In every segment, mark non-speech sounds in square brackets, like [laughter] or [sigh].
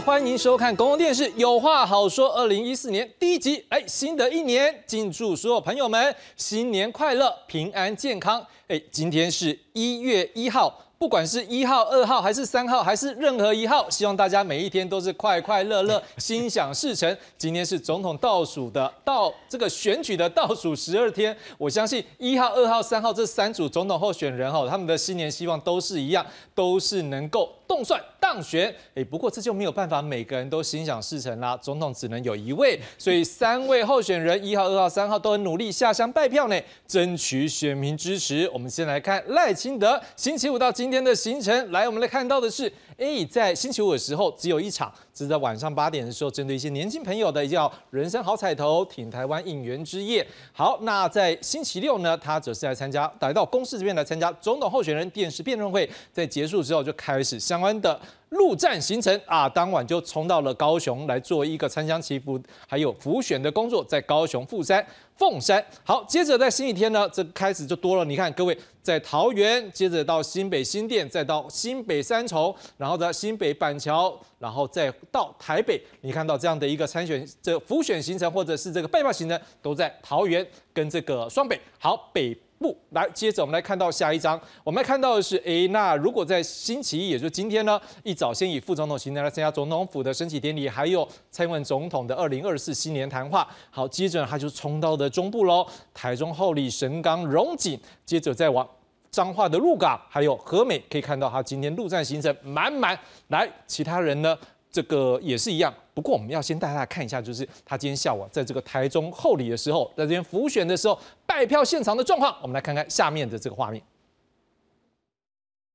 欢迎收看公共电视《有话好说》二零一四年第一集。哎，新的一年，敬祝所有朋友们新年快乐、平安健康。哎，今天是一月一号。不管是一号、二号，还是三号，还是任何一号，希望大家每一天都是快快乐乐、[laughs] 心想事成。今天是总统倒数的倒这个选举的倒数十二天，我相信一号、二号、三号这三组总统候选人哈，他们的新年希望都是一样，都是能够动算当选。哎，不过这就没有办法每个人都心想事成啦，总统只能有一位，所以三位候选人一号、二号、三号都很努力下乡拜票呢，争取选民支持。我们先来看赖清德，星期五到今天。的行程，来，我们来看到的是，哎，在星期五的时候只有一场，是在晚上八点的时候，针对一些年轻朋友的叫“人生好彩头，挺台湾应援之夜”。好，那在星期六呢，他则是来参加，来到公司这边来参加总统候选人电视辩论会，在结束之后就开始相关的。陆战行程啊，当晚就冲到了高雄来做一个参香祈福，还有浮选的工作，在高雄富山、凤山。好，接着在星期天呢，这开始就多了。你看，各位在桃园，接着到新北新店，再到新北三重，然后在新北板桥，然后再到台北。你看到这样的一个参选这浮选行程，或者是这个拜票行程，都在桃园跟这个双北。好，北。不，来，接着我们来看到下一章。我们来看到的是，哎，那如果在星期一，也就是今天呢，一早先以副总统行程来参加总统府的升旗典礼，还有蔡英文总统的二零二四新年谈话。好，接着他就冲到的中部喽，台中后里、神冈、荣景，接着再往彰化的鹿港，还有和美，可以看到他今天陆战行程满满。来，其他人呢？这个也是一样，不过我们要先带大家看一下，就是他今天下午在这个台中后里的时候，在这边浮选的时候，拜票现场的状况，我们来看看下面的这个画面。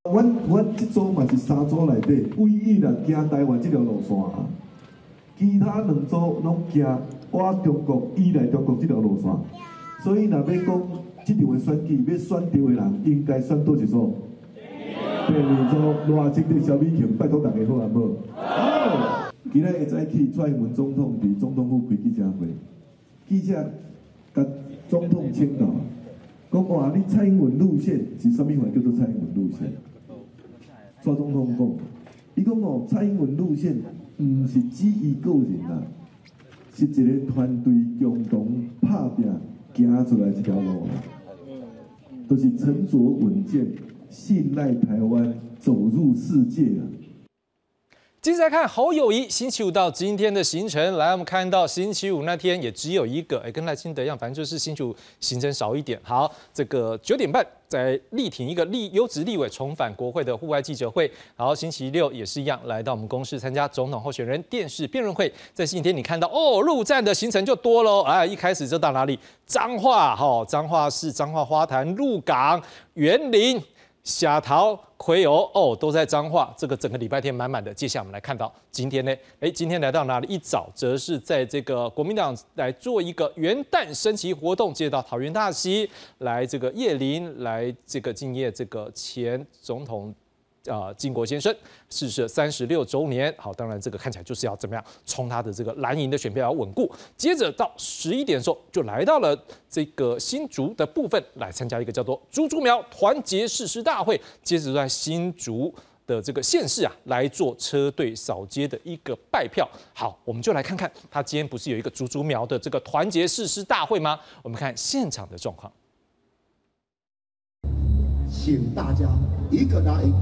阮阮这组嘛是三组内底唯一的行台湾这条路线，其他两组拢行我中国以来中国这条路线，所以若要讲这场的选举要选对的人，应该选多一组。第二组热情的小米球，拜托大家好啊，无？好。今日会早起蔡英文总统伫总统府开记者会，记者甲总统请教，讲话你蔡英文路线是啥物话叫做蔡英文路线？蔡总统讲，伊讲哦，蔡英文路线毋是只伊个人啊，是一个团队共同拍拼行出来一条路，都是沉着稳健。信赖台湾走入世界啊！接着来看侯友谊星期五到今天的行程。来，我们看到星期五那天也只有一个，哎，跟赖清德一样，反正就是星期五行程少一点。好，这个九点半在力挺一个立优质立委重返国会的户外记者会。然后星期六也是一样，来到我们公司参加总统候选人电视辩论会。在星期天你看到哦，陆战的行程就多喽。哎，一开始就到哪里？彰化，哈，彰化市彰化花坛、鹿港、园林。虾桃、葵油哦，都在彰化。这个整个礼拜天满满的。接下来我们来看到今天呢，哎，今天来到哪里？一早则是在这个国民党来做一个元旦升旗活动，接到桃园大溪来这个叶林来这个敬业这个前总统。啊，靖国先生逝世三十六周年，好，当然这个看起来就是要怎么样冲他的这个蓝营的选票要稳固。接着到十一点的时候，就来到了这个新竹的部分来参加一个叫做“猪猪苗团结誓师大会”。接着在新竹的这个县市啊来做车队扫街的一个拜票。好，我们就来看看他今天不是有一个“猪猪苗”的这个团结誓师大会吗？我们看现场的状况，请大家一个拿一个。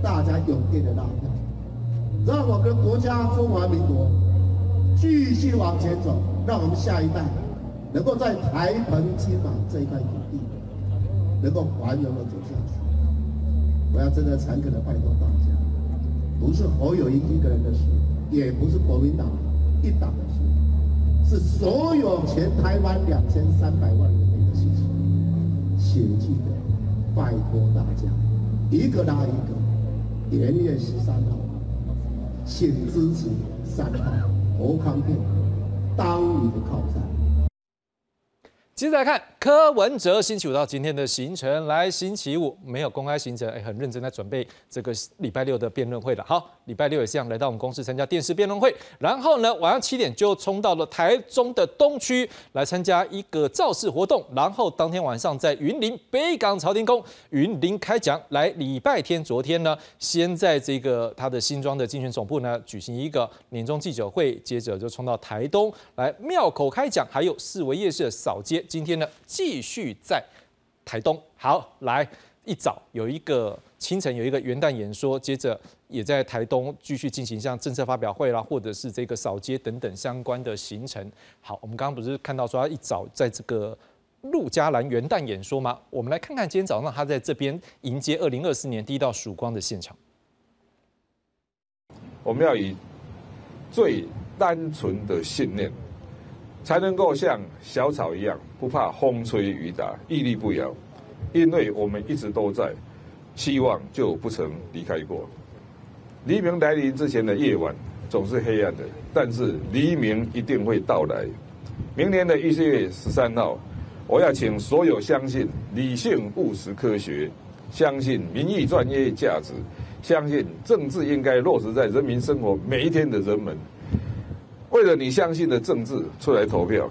大家踊跃的拉票，让我们国家中华民国继续往前走，让我们下一代能够在台澎金马这一块土地能够繁荣的走下去。我要真的诚恳的拜托大家，不是侯友谊一个人的事，也不是国民党一党的事，是所有全台湾两千三百万人民的事情。请记得，拜托大家，一个拉一个。元月十三号，请支持三号侯康店当你的靠山。接着来看柯文哲星期五到今天的行程，来星期五没有公开行程，哎，很认真在准备这个礼拜六的辩论会了。好，礼拜六也是这样来到我们公司参加电视辩论会，然后呢，晚上七点就冲到了台中的东区来参加一个造势活动，然后当天晚上在云林北港朝天宫云林开讲。来礼拜天昨天呢，先在这个他的新庄的竞选总部呢举行一个年终记者会，接着就冲到台东来庙口开讲，还有四维夜市扫街。今天呢？继续在台东，好来一早有一个清晨有一个元旦演说，接着也在台东继续进行像政策发表会啦，或者是这个扫街等等相关的行程。好，我们刚刚不是看到说他一早在这个陆家兰元旦演说吗？我们来看看今天早上他在这边迎接二零二四年第一道曙光的现场。我们要以最单纯的信念。才能够像小草一样不怕风吹雨打屹立不摇，因为我们一直都在，希望就不曾离开过。黎明来临之前的夜晚总是黑暗的，但是黎明一定会到来。明年的一月十三号，我要请所有相信理性、务实、科学，相信民意专业价值，相信政治应该落实在人民生活每一天的人们。为了你相信的政治出来投票，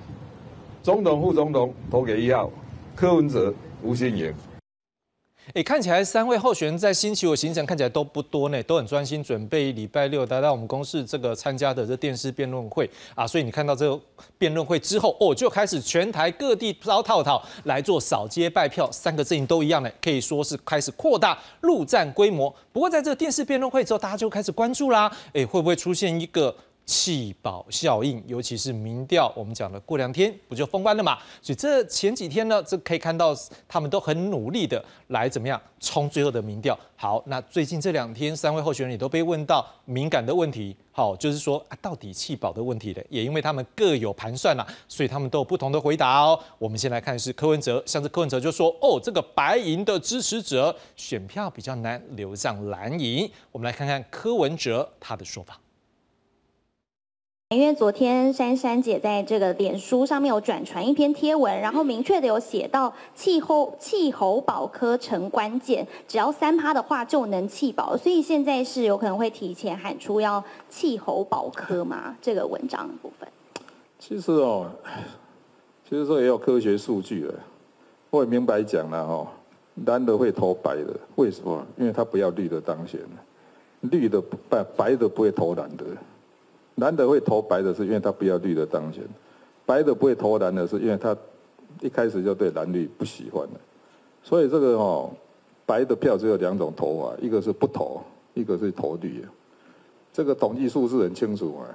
总统、副总统投给一号柯文哲、吴新颖。哎，看起来三位候选人在星期五行程看起来都不多呢，都很专心准备礼拜六来到我们公司这个参加的这电视辩论会啊。所以你看到这个辩论会之后，哦，就开始全台各地招套套来做扫街拜票，三个阵营都一样呢，可以说是开始扩大陆战规模。不过在这个电视辩论会之后，大家就开始关注啦，哎，会不会出现一个？弃保效应，尤其是民调，我们讲了过两天不就封关了嘛？所以这前几天呢，这可以看到他们都很努力的来怎么样冲最后的民调。好，那最近这两天三位候选人也都被问到敏感的问题，好，就是说啊，到底弃保的问题的，也因为他们各有盘算啦，所以他们都有不同的回答哦。我们先来看是柯文哲，像是柯文哲就说，哦，这个白银的支持者选票比较难流向蓝营。我们来看看柯文哲他的说法。因为昨天珊珊姐在这个脸书上面有转传一篇贴文，然后明确的有写到气候气候保科成关键，只要三趴的话就能气保，所以现在是有可能会提前喊出要气候保科吗？这个文章部分。其实哦，其实说也有科学数据了，我也明白讲了哦，蓝的会投白的，为什么？因为他不要绿的当选，绿的白白的不会投蓝的。蓝的会投白的，是因为他不要绿的当选；白的不会投蓝的，是因为他一开始就对蓝绿不喜欢的。所以这个哦，白的票只有两种投法，一个是不投，一个是投绿。这个统计数字很清楚啊。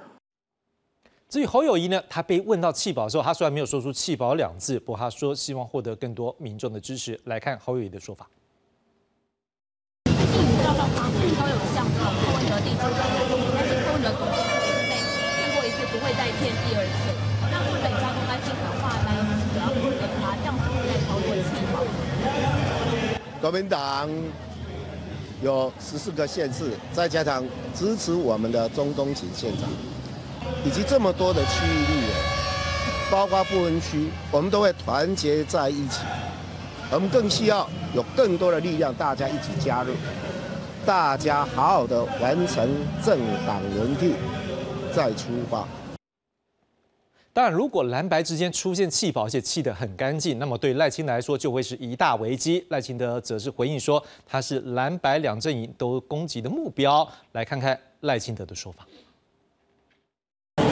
至于侯友谊呢，他被问到弃保的时候，他虽然没有说出弃保两字，不过他说希望获得更多民众的支持。来看侯友谊的说法。最近照到旁边都有像这种柯文哲地区但是柯文哲骗第二次。那如果北加公开竞的话，那主要是跟他这样子在操作计划。国民党有十四个县市，再加上支持我们的中东锦县长，以及这么多的区域立委，包括不分区，我们都会团结在一起。我们更需要有更多的力量，大家一起加入，大家好好的完成政党轮替，再出发。当然，如果蓝白之间出现气保，而且气得很干净，那么对赖清德来说就会是一大危机。赖清德则是回应说，他是蓝白两阵营都攻击的目标。来看看赖清德的说法。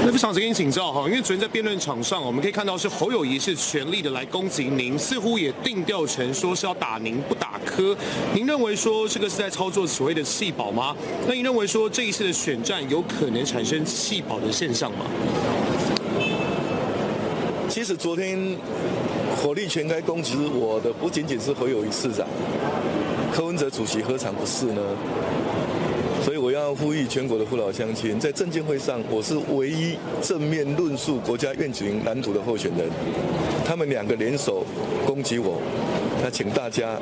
那不想跟您请教哈，因为昨天在辩论场上，我们可以看到是侯友谊是全力的来攻击您，似乎也定调成说是要打您不打柯。您认为说这个是在操作所谓的弃保吗？那您认为说这一次的选战有可能产生弃保的现象吗？其实昨天火力全开攻击我的不仅仅是侯友谊市长，柯文哲主席何尝不是呢？所以我要呼吁全国的父老乡亲，在证监会上，我是唯一正面论述国家愿景蓝图的候选人。他们两个联手攻击我，那请大家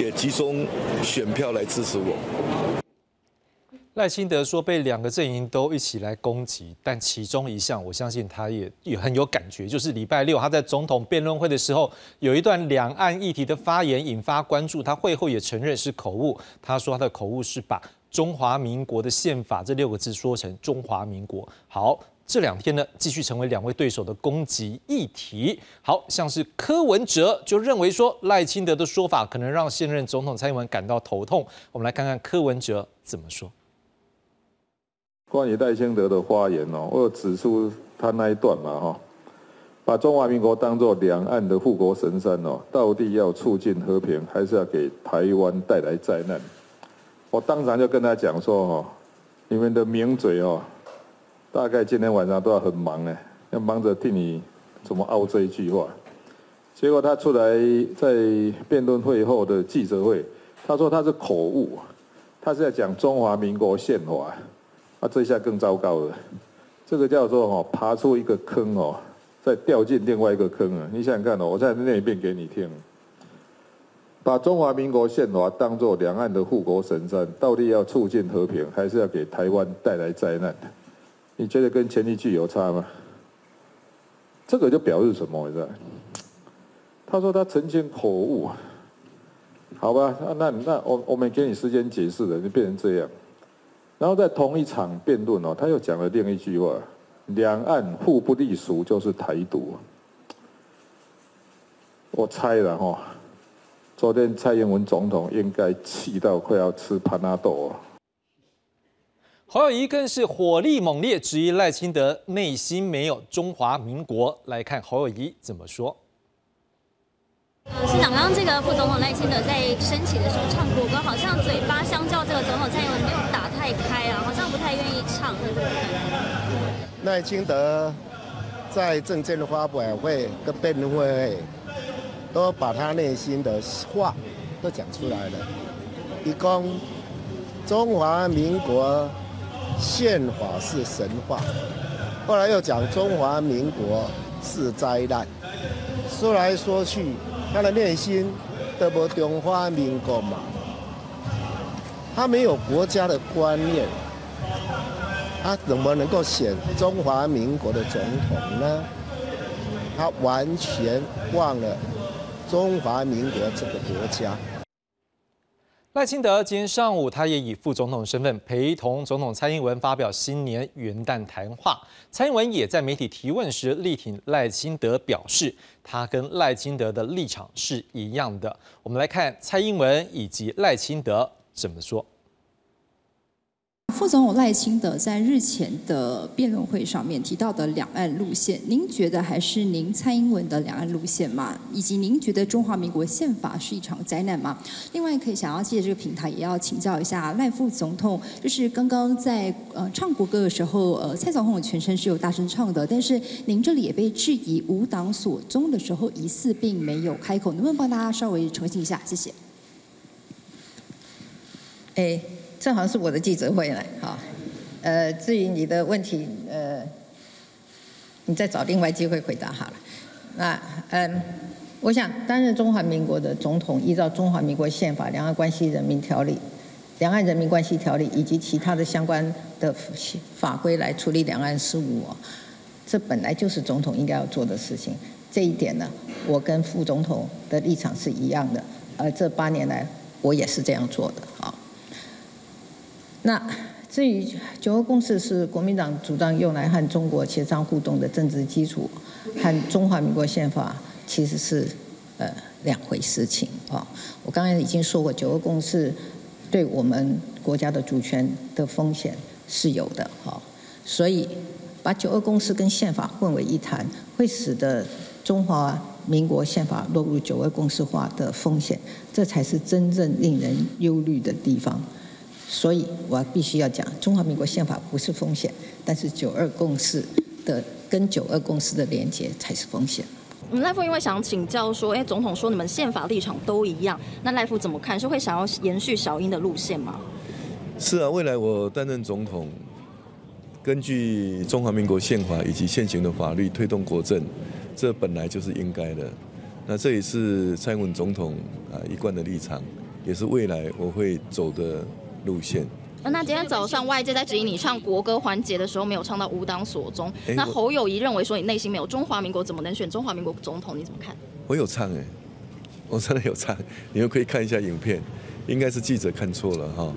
也集中选票来支持我。赖清德说被两个阵营都一起来攻击，但其中一项我相信他也也很有感觉，就是礼拜六他在总统辩论会的时候有一段两岸议题的发言引发关注，他会后也承认是口误，他说他的口误是把中华民国的宪法这六个字说成中华民国。好，这两天呢继续成为两位对手的攻击议题，好像是柯文哲就认为说赖清德的说法可能让现任总统蔡英文感到头痛，我们来看看柯文哲怎么说。关于戴清德的发言哦，我有指出他那一段嘛哈，把中华民国当作两岸的护国神山哦，到底要促进和平，还是要给台湾带来灾难？我当场就跟他讲说哦，你们的名嘴哦，大概今天晚上都要很忙哎，要忙着替你怎么凹这一句话。结果他出来在辩论会后的记者会，他说他是口误，他是在讲中华民国宪法。啊，这下更糟糕了，这个叫做哦，爬出一个坑哦，再掉进另外一个坑啊！你想想看哦，我再念一遍给你听，把中华民国宪法当作两岸的护国神山，到底要促进和平，还是要给台湾带来灾难？你觉得跟前一句有差吗？这个就表示什么？你知道？他说他曾经口误，好吧？那那我我们给你时间解释了，你变成这样。然后在同一场辩论哦，他又讲了另一句话：“两岸互不隶属就是台独。”我猜了哈，昨天蔡英文总统应该气到快要吃潘纳豆哦。侯友谊更是火力猛烈，质疑赖清德内心没有中华民国。来看侯友谊怎么说。市长，刚刚这个副总统赖清德在升旗的时候唱国歌，好像嘴巴相较这个总统蔡英文没有打太开啊，好像不太愿意唱。赖清德在政见的发表会跟辩论会，都把他内心的话都讲出来了。一共中华民国宪法是神话，后来又讲中华民国是灾难，说来说去。他的内心都不中华民国嘛，他没有国家的观念，他怎么能够选中华民国的总统呢？他完全忘了中华民国这个国家。赖清德今天上午，他也以副总统身份陪同总统蔡英文发表新年元旦谈话。蔡英文也在媒体提问时力挺赖清德，表示他跟赖清德的立场是一样的。我们来看蔡英文以及赖清德怎么说。副总统赖清德在日前的辩论会上面提到的两岸路线，您觉得还是您蔡英文的两岸路线吗？以及您觉得中华民国宪法是一场灾难吗？另外，可以想要借这个平台，也要请教一下赖副总统，就是刚刚在呃唱国歌的时候，呃蔡总统全程是有大声唱的，但是您这里也被质疑无党所宗的时候，疑似并没有开口，能不能帮大家稍微澄清一下？谢谢。哎。正好是我的记者会来，好，呃，至于你的问题，呃，你再找另外机会回答好了。那，嗯，我想担任中华民国的总统，依照中华民国宪法、两岸关系人民条例、两岸人民关系条例以及其他的相关的法规来处理两岸事务，这本来就是总统应该要做的事情。这一点呢，我跟副总统的立场是一样的，而这八年来我也是这样做的，好。那至于九二共识是国民党主张用来和中国协商互动的政治基础，和中华民国宪法其实是呃两回事情啊。我刚才已经说过，九二共识对我们国家的主权的风险是有的哈，所以把九二共识跟宪法混为一谈，会使得中华民国宪法落入九二共识化的风险，这才是真正令人忧虑的地方。所以我必须要讲，中华民国宪法不是风险，但是九二共识的跟九二共识的连接才是风险。赖副因为想请教说，哎，总统说你们宪法立场都一样，那赖副怎么看？是会想要延续小英的路线吗？是啊，未来我担任总统，根据中华民国宪法以及现行的法律推动国政，这本来就是应该的。那这也是蔡英文总统啊一贯的立场，也是未来我会走的。路线那今天早上外界在质疑你唱国歌环节的时候没有唱到“吾党所宗”，那侯友谊认为说你内心没有中华民国，怎么能选中华民国总统？你怎么看？我有唱哎，[laughs] 我真的有唱，你们可以看一下影片，应该是记者看错了哈。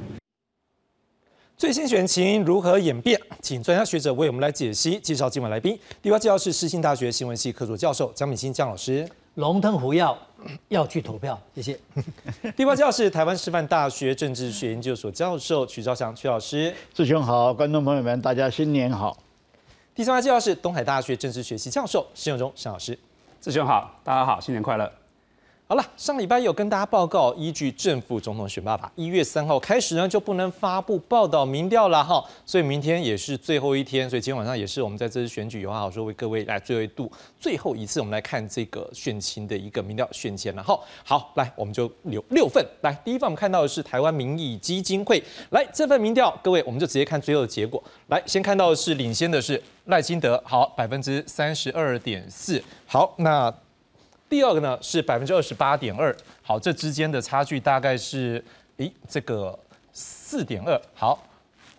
最新选情如何演变？请专家学者为我们来解析。介绍今晚来宾，第八介绍是世新大学新闻系客座教授江敏欣江老师。龙腾虎耀要去投票，谢谢。第八介绍是台湾师范大学政治学研究所教授曲兆祥曲老师。志雄好，观众朋友们，大家新年好。第三位教授是东海大学政治学系教授施永忠施老师。志雄好，大家好，新年快乐。好了，上礼拜有跟大家报告，依据正副总统选罢法，一月三号开始呢就不能发布报道民调了哈，所以明天也是最后一天，所以今天晚上也是我们在这次选举有话好说为各位来最后一度最后一次，我们来看这个选情的一个民调选前了哈。好，来我们就留六份，来第一份我们看到的是台湾民意基金会，来这份民调，各位我们就直接看最后的结果，来先看到的是领先的是赖清德，好百分之三十二点四，好那。第二个呢是百分之二十八点二，好，这之间的差距大概是，诶，这个四点二，好，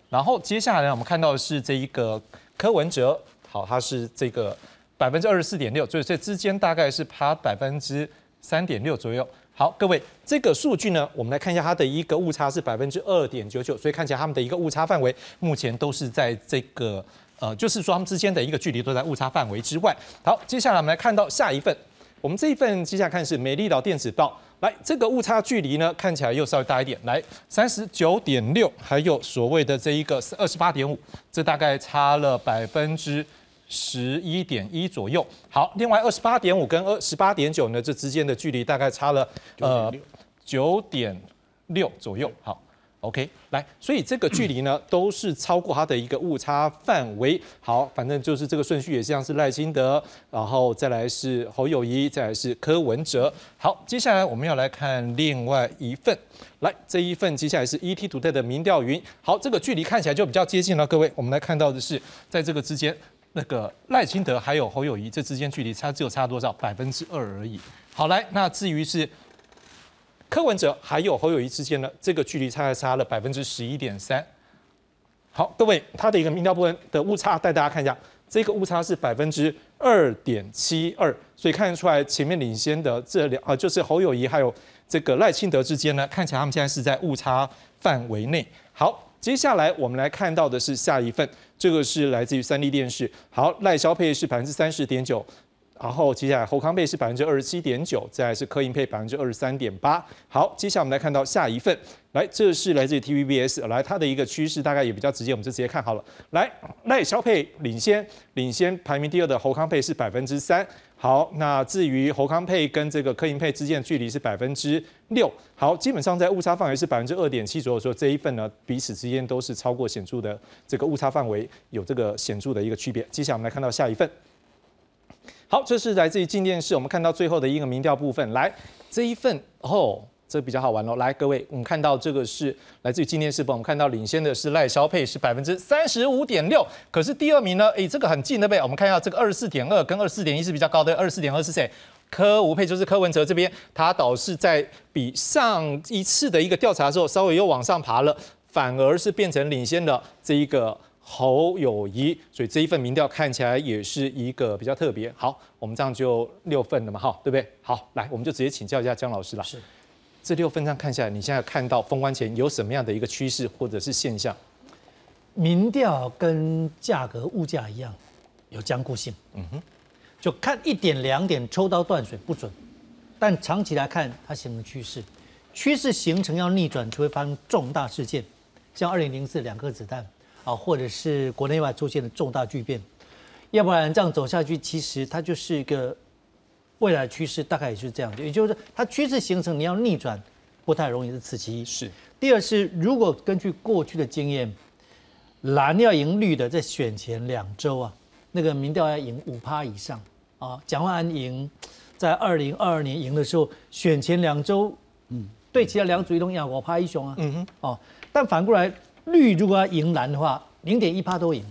然后接下来呢，我们看到的是这一个柯文哲，好，他是这个百分之二十四点六，所以这之间大概是差百分之三点六左右。好，各位，这个数据呢，我们来看一下它的一个误差是百分之二点九九，所以看起来他们的一个误差范围目前都是在这个，呃，就是说他们之间的一个距离都在误差范围之外。好，接下来我们来看到下一份。我们这一份接下来看是美丽岛电子报，来这个误差距离呢看起来又稍微大一点，来三十九点六，还有所谓的这一个二十八点五，这大概差了百分之十一点一左右。好，另外二十八点五跟二十八点九呢，这之间的距离大概差了呃九点六左右。好。OK，来，所以这个距离呢，都是超过它的一个误差范围。好，反正就是这个顺序也像是赖清德，然后再来是侯友谊，再来是柯文哲。好，接下来我们要来看另外一份，来这一份接下来是 ET 图代的民调云。好，这个距离看起来就比较接近了。各位，我们来看到的是在这个之间，那个赖清德还有侯友谊这之间距离差只有差多少？百分之二而已。好，来，那至于是。柯文哲还有侯友谊之间呢，这个距离差差了百分之十一点三。好，各位，它的一个民调部分的误差带大家看一下，这个误差是百分之二点七二，所以看得出来前面领先的这两啊，就是侯友谊还有这个赖清德之间呢，看起来他们现在是在误差范围内。好，接下来我们来看到的是下一份，这个是来自于三立电视。好，赖萧配是百分之三十点九。然后接下来侯康配是百分之二十七点九，再来是柯银配百分之二十三点八。好，接下来我们来看到下一份，来，这是来自于 TVBS，来它的一个趋势大概也比较直接，我们就直接看好了。来，赖萧配领先，领先排名第二的侯康配是百分之三。好，那至于侯康配跟这个柯银配之间的距离是百分之六。好，基本上在误差范围是百分之二点七左右，说这一份呢彼此之间都是超过显著的这个误差范围，有这个显著的一个区别。接下来我们来看到下一份。好，这是来自于静电视，我们看到最后的一个民调部分。来，这一份哦，这比较好玩喽。来，各位，我们看到这个是来自于静电视，我们看到领先的是赖萧配是百分之三十五点六，可是第二名呢？哎，这个很近的呗。我们看一下这个二十四点二跟二十四点一是比较高的，二十四点二是谁？柯吴佩就是柯文哲这边，他倒是在比上一次的一个调查之后稍微又往上爬了，反而是变成领先的这一个。侯友谊，所以这一份民调看起来也是一个比较特别。好，我们这样就六份了嘛，哈，对不对？好，来，我们就直接请教一下江老师了。是，这六份上看下来，你现在看到封关前有什么样的一个趋势或者是现象？民调跟价格物价一样，有僵固性。嗯哼，就看一点两点抽刀断水不准，但长期来看它形成趋势，趋势形成要逆转，就会发生重大事件，像二零零四两颗子弹。啊，或者是国内外出现的重大巨变，要不然这样走下去，其实它就是一个未来趋势，大概也是这样子。也就是它趋势形成，你要逆转不太容易，是此其一。是。第二是，如果根据过去的经验，蓝要赢绿的，在选前两周啊，那个民调要赢五趴以上啊。蒋万安赢，在二零二二年赢的时候，选前两周，嗯，对其他两组一动要我趴一雄啊。嗯哼。哦，但反过来。绿如果要赢蓝的话，零点一趴都赢，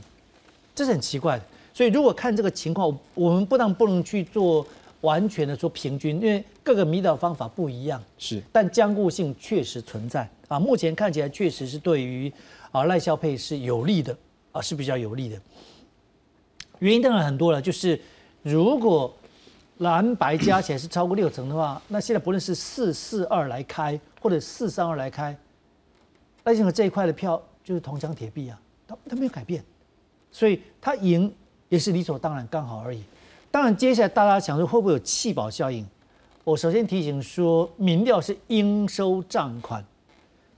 这是很奇怪的。所以如果看这个情况，我们不但不能去做完全的说平均，因为各个迷倒方法不一样。是，但僵固性确实存在啊。目前看起来确实是对于啊赖萧佩是有利的啊，是比较有利的。原因当然很多了，就是如果蓝白加起来是超过六成的话，那现在不论是四四二来开或者四三二来开，赖清德这一块的票就是铜墙铁壁啊，他他没有改变，所以他赢也是理所当然，刚好而已。当然，接下来大家想说会不会有弃保效应？我首先提醒说，民调是应收账款，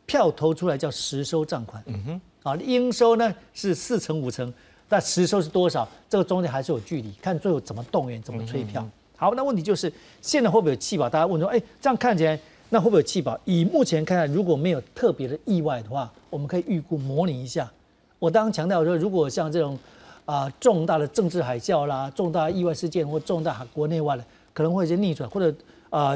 票投出来叫实收账款。嗯哼，啊，应收呢是四成五成，但实收是多少？这个中间还是有距离，看最后怎么动员，怎么催票。好，那问题就是现在会不会有弃保？大家问说，哎，这样看起来那会不会有弃保？以目前看来，如果没有特别的意外的话，我们可以预估模拟一下。我刚刚强调说，如果像这种。啊，重大的政治海啸啦，重大意外事件或重大国内外的，可能会一些逆转，或者啊，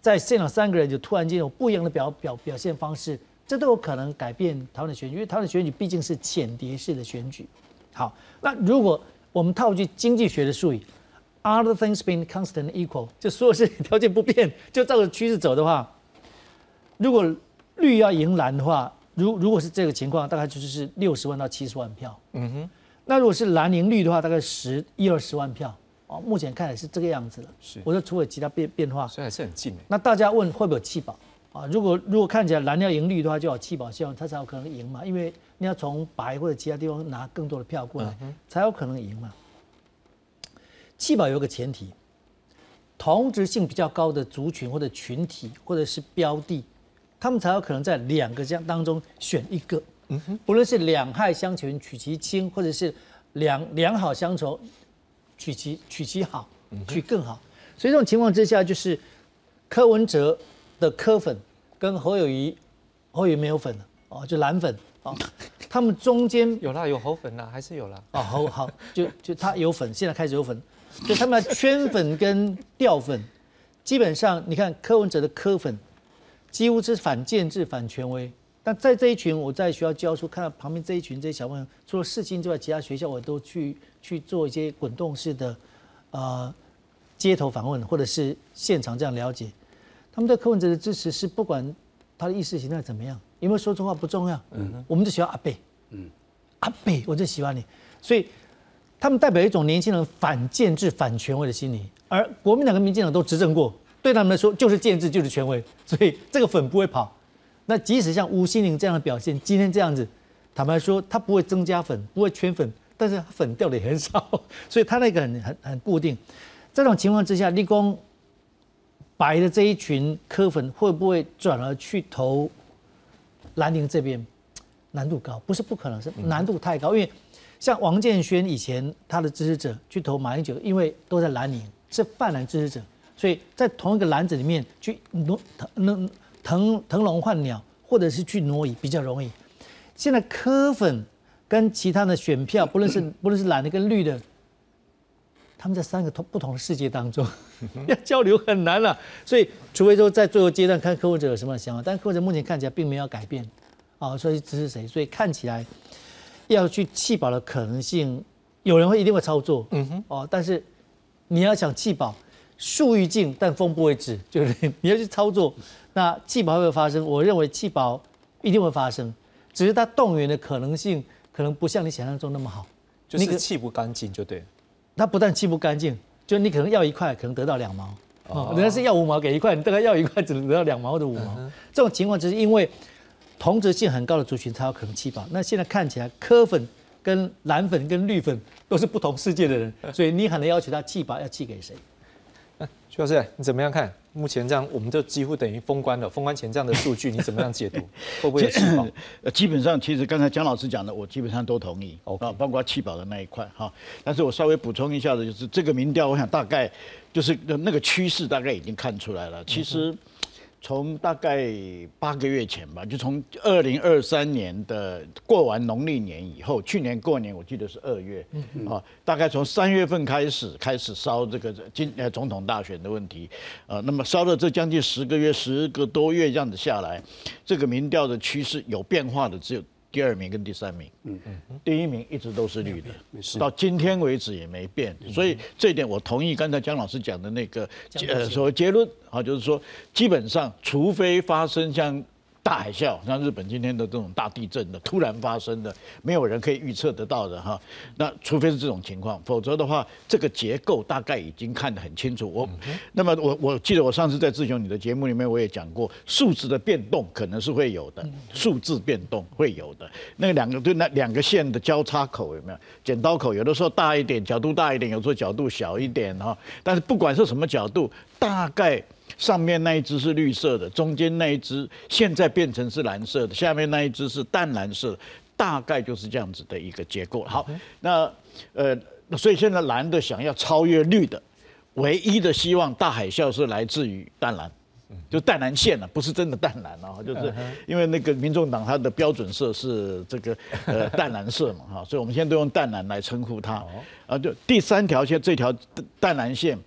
在现场三个人就突然间有不一样的表表表现方式，这都有可能改变台湾的选举，因为台湾的选举毕竟是浅碟式的选举。好，那如果我们套句经济学的术语，other things being constant equal，就所有事情条件不变，就照着趋势走的话，如果绿要赢蓝的话，如如果是这个情况，大概就是是六十万到七十万票。嗯哼。那如果是蓝赢绿的话，大概十一二十万票哦，目前看来是这个样子了。是，我说除了其他变变化，所以还是很近那大家问会不会有弃保啊？如果如果看起来蓝要赢绿的话，就要弃保，希望他才有可能赢嘛。因为你要从白或者其他地方拿更多的票过来，才有可能赢嘛。弃保有个前提，同质性比较高的族群或者群体或者是标的，他们才有可能在两个这样当中选一个。嗯哼，不论是两害相权取其轻，或者是两两好相仇取其取其好，取更好。所以这种情况之下，就是柯文哲的柯粉跟侯友谊，侯友谊没有粉了哦，就蓝粉哦，他们中间有啦，有侯粉啦，还是有啦。哦，好好，就就他有粉，现在开始有粉，就他们圈粉跟掉粉，基本上你看柯文哲的柯粉几乎是反建制、反权威。但在这一群，我在学校教书，看到旁边这一群这些小朋友，除了世新之外，其他学校我都去去做一些滚动式的，呃，街头访问或者是现场这样了解。他们对柯文哲的支持是不管他的意识形态怎么样，有没有说错话不重要。嗯，我们就喜欢阿贝。嗯，阿贝，我就喜欢你。所以他们代表一种年轻人反建制、反权威的心理。而国民党跟民进党都执政过，对他们来说就是建制就是权威，所以这个粉不会跑。那即使像吴欣玲这样的表现，今天这样子，坦白说，他不会增加粉，不会圈粉，但是粉掉的也很少，所以他那个很很很固定。这种情况之下，立功白的这一群科粉会不会转而去投蓝宁这边？难度高，不是不可能，是难度太高。因为像王建轩以前他的支持者去投马英九，因为都在蓝营，是泛蓝支持者，所以在同一个篮子里面去能能。腾腾笼换鸟，或者是去挪移比较容易。现在科粉跟其他的选票，不论是不论是蓝的跟绿的，他们在三个同不同的世界当中要 [laughs] 交流很难了。所以，除非说在最后阶段看柯文哲有什么想法，但柯文哲目前看起来并没有改变啊，所以支持谁？所以看起来要去弃保的可能性，有人会一定会操作，嗯哼，哦，但是你要想弃保，树欲静但风不会止，[laughs] 就是你要去操作。那弃保会不会发生？我认为弃保一定会发生，只是它动员的可能性可能不像你想象中那么好，就是弃不干净就对。它不但弃不干净，就你可能要一块，可能得到两毛。哦，人家是要五毛给一块，你大概要一块只能得到两毛或者五毛。这种情况只是因为同质性很高的族群才有可能弃保。那现在看起来，科粉跟蓝粉跟绿粉都是不同世界的人，[laughs] 所以你可能要求他弃保，要弃给谁？[laughs] 徐老师，你怎么样看？目前这样，我们就几乎等于封关了。封关前这样的数据，你怎么样解读？[laughs] 会不会有气保？[coughs] 基本上，其实刚才姜老师讲的，我基本上都同意。啊，包括弃保的那一块哈。但是我稍微补充一下的，就是这个民调，我想大概就是那个趋势，大概已经看出来了。其实。从大概八个月前吧，就从二零二三年的过完农历年以后，去年过年我记得是二月，啊，大概从三月份开始开始烧这个今呃总统大选的问题，呃，那么烧了这将近十个月，十个多月这样子下来，这个民调的趋势有变化的只有。第二名跟第三名，嗯。嗯，第一名一直都是绿的，到今天为止也没变，所以这一点我同意刚才姜老师讲的那个呃，所谓结论啊，就是说基本上除非发生像。大海啸，像日本今天的这种大地震的突然发生的，没有人可以预测得到的哈。那除非是这种情况，否则的话，这个结构大概已经看得很清楚。我，那么我我记得我上次在志雄你的节目里面我也讲过，数字的变动可能是会有的，数字变动会有的。那两个对那两个线的交叉口有没有？剪刀口有的时候大一点，角度大一点，有时候角度小一点哈。但是不管是什么角度，大概。上面那一只是绿色的，中间那一只现在变成是蓝色的，下面那一只是淡蓝色，大概就是这样子的一个结构。好，那呃，所以现在蓝的想要超越绿的，唯一的希望大海啸是来自于淡蓝，就淡蓝线了，不是真的淡蓝啊，就是因为那个民众党它的标准色是这个呃 [laughs] 淡蓝色嘛，哈，所以我们现在都用淡蓝来称呼它。啊，就第三条线这条淡蓝线。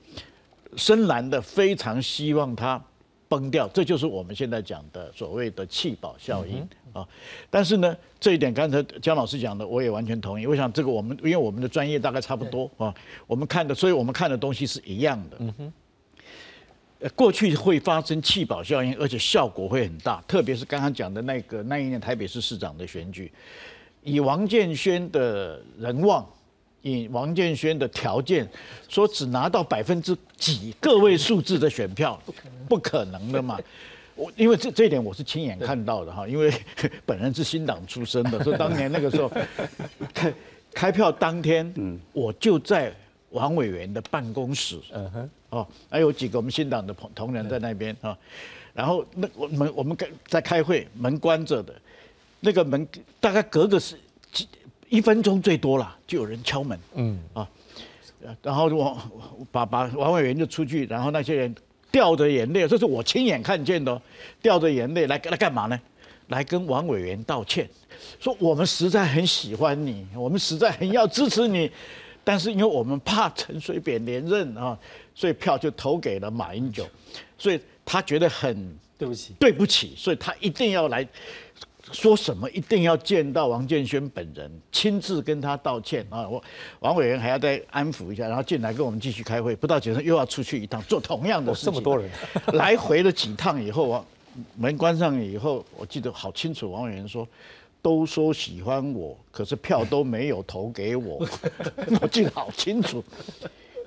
深蓝的非常希望它崩掉，这就是我们现在讲的所谓的气保效应啊。但是呢，这一点刚才姜老师讲的，我也完全同意。我想这个我们因为我们的专业大概差不多啊，我们看的，所以我们看的东西是一样的。嗯哼。过去会发生气保效应，而且效果会很大，特别是刚刚讲的那个那一年台北市市长的选举，以王建轩的人望。以王建轩的条件说，只拿到百分之几个位数字的选票，不可能的嘛。我因为这这一点我是亲眼看到的哈，因为 [laughs] 本人是新党出身的，所以当年那个时候开开票当天，嗯，我就在王委员的办公室，嗯哼，哦，还有几个我们新党的同同仁在那边啊，然后那我们我们在开会，门关着的，那个门大概隔个是几。一分钟最多了，就有人敲门，嗯。啊，然后王把把王委员就出去，然后那些人掉着眼泪，这是我亲眼看见的，掉着眼泪来来干嘛呢？来跟王委员道歉，说我们实在很喜欢你，我们实在很要支持你，但是因为我们怕陈水扁连任啊，所以票就投给了马英九，所以他觉得很对不起，对不起，所以他一定要来。说什么一定要见到王建轩本人，亲自跟他道歉啊！我王委员还要再安抚一下，然后进来跟我们继续开会。不到几分又要出去一趟，做同样的事情。这么多人，[laughs] 来回了几趟以后，王门关上以后，我记得好清楚。王委员说：“都说喜欢我，可是票都没有投给我。[laughs] ”我记得好清楚。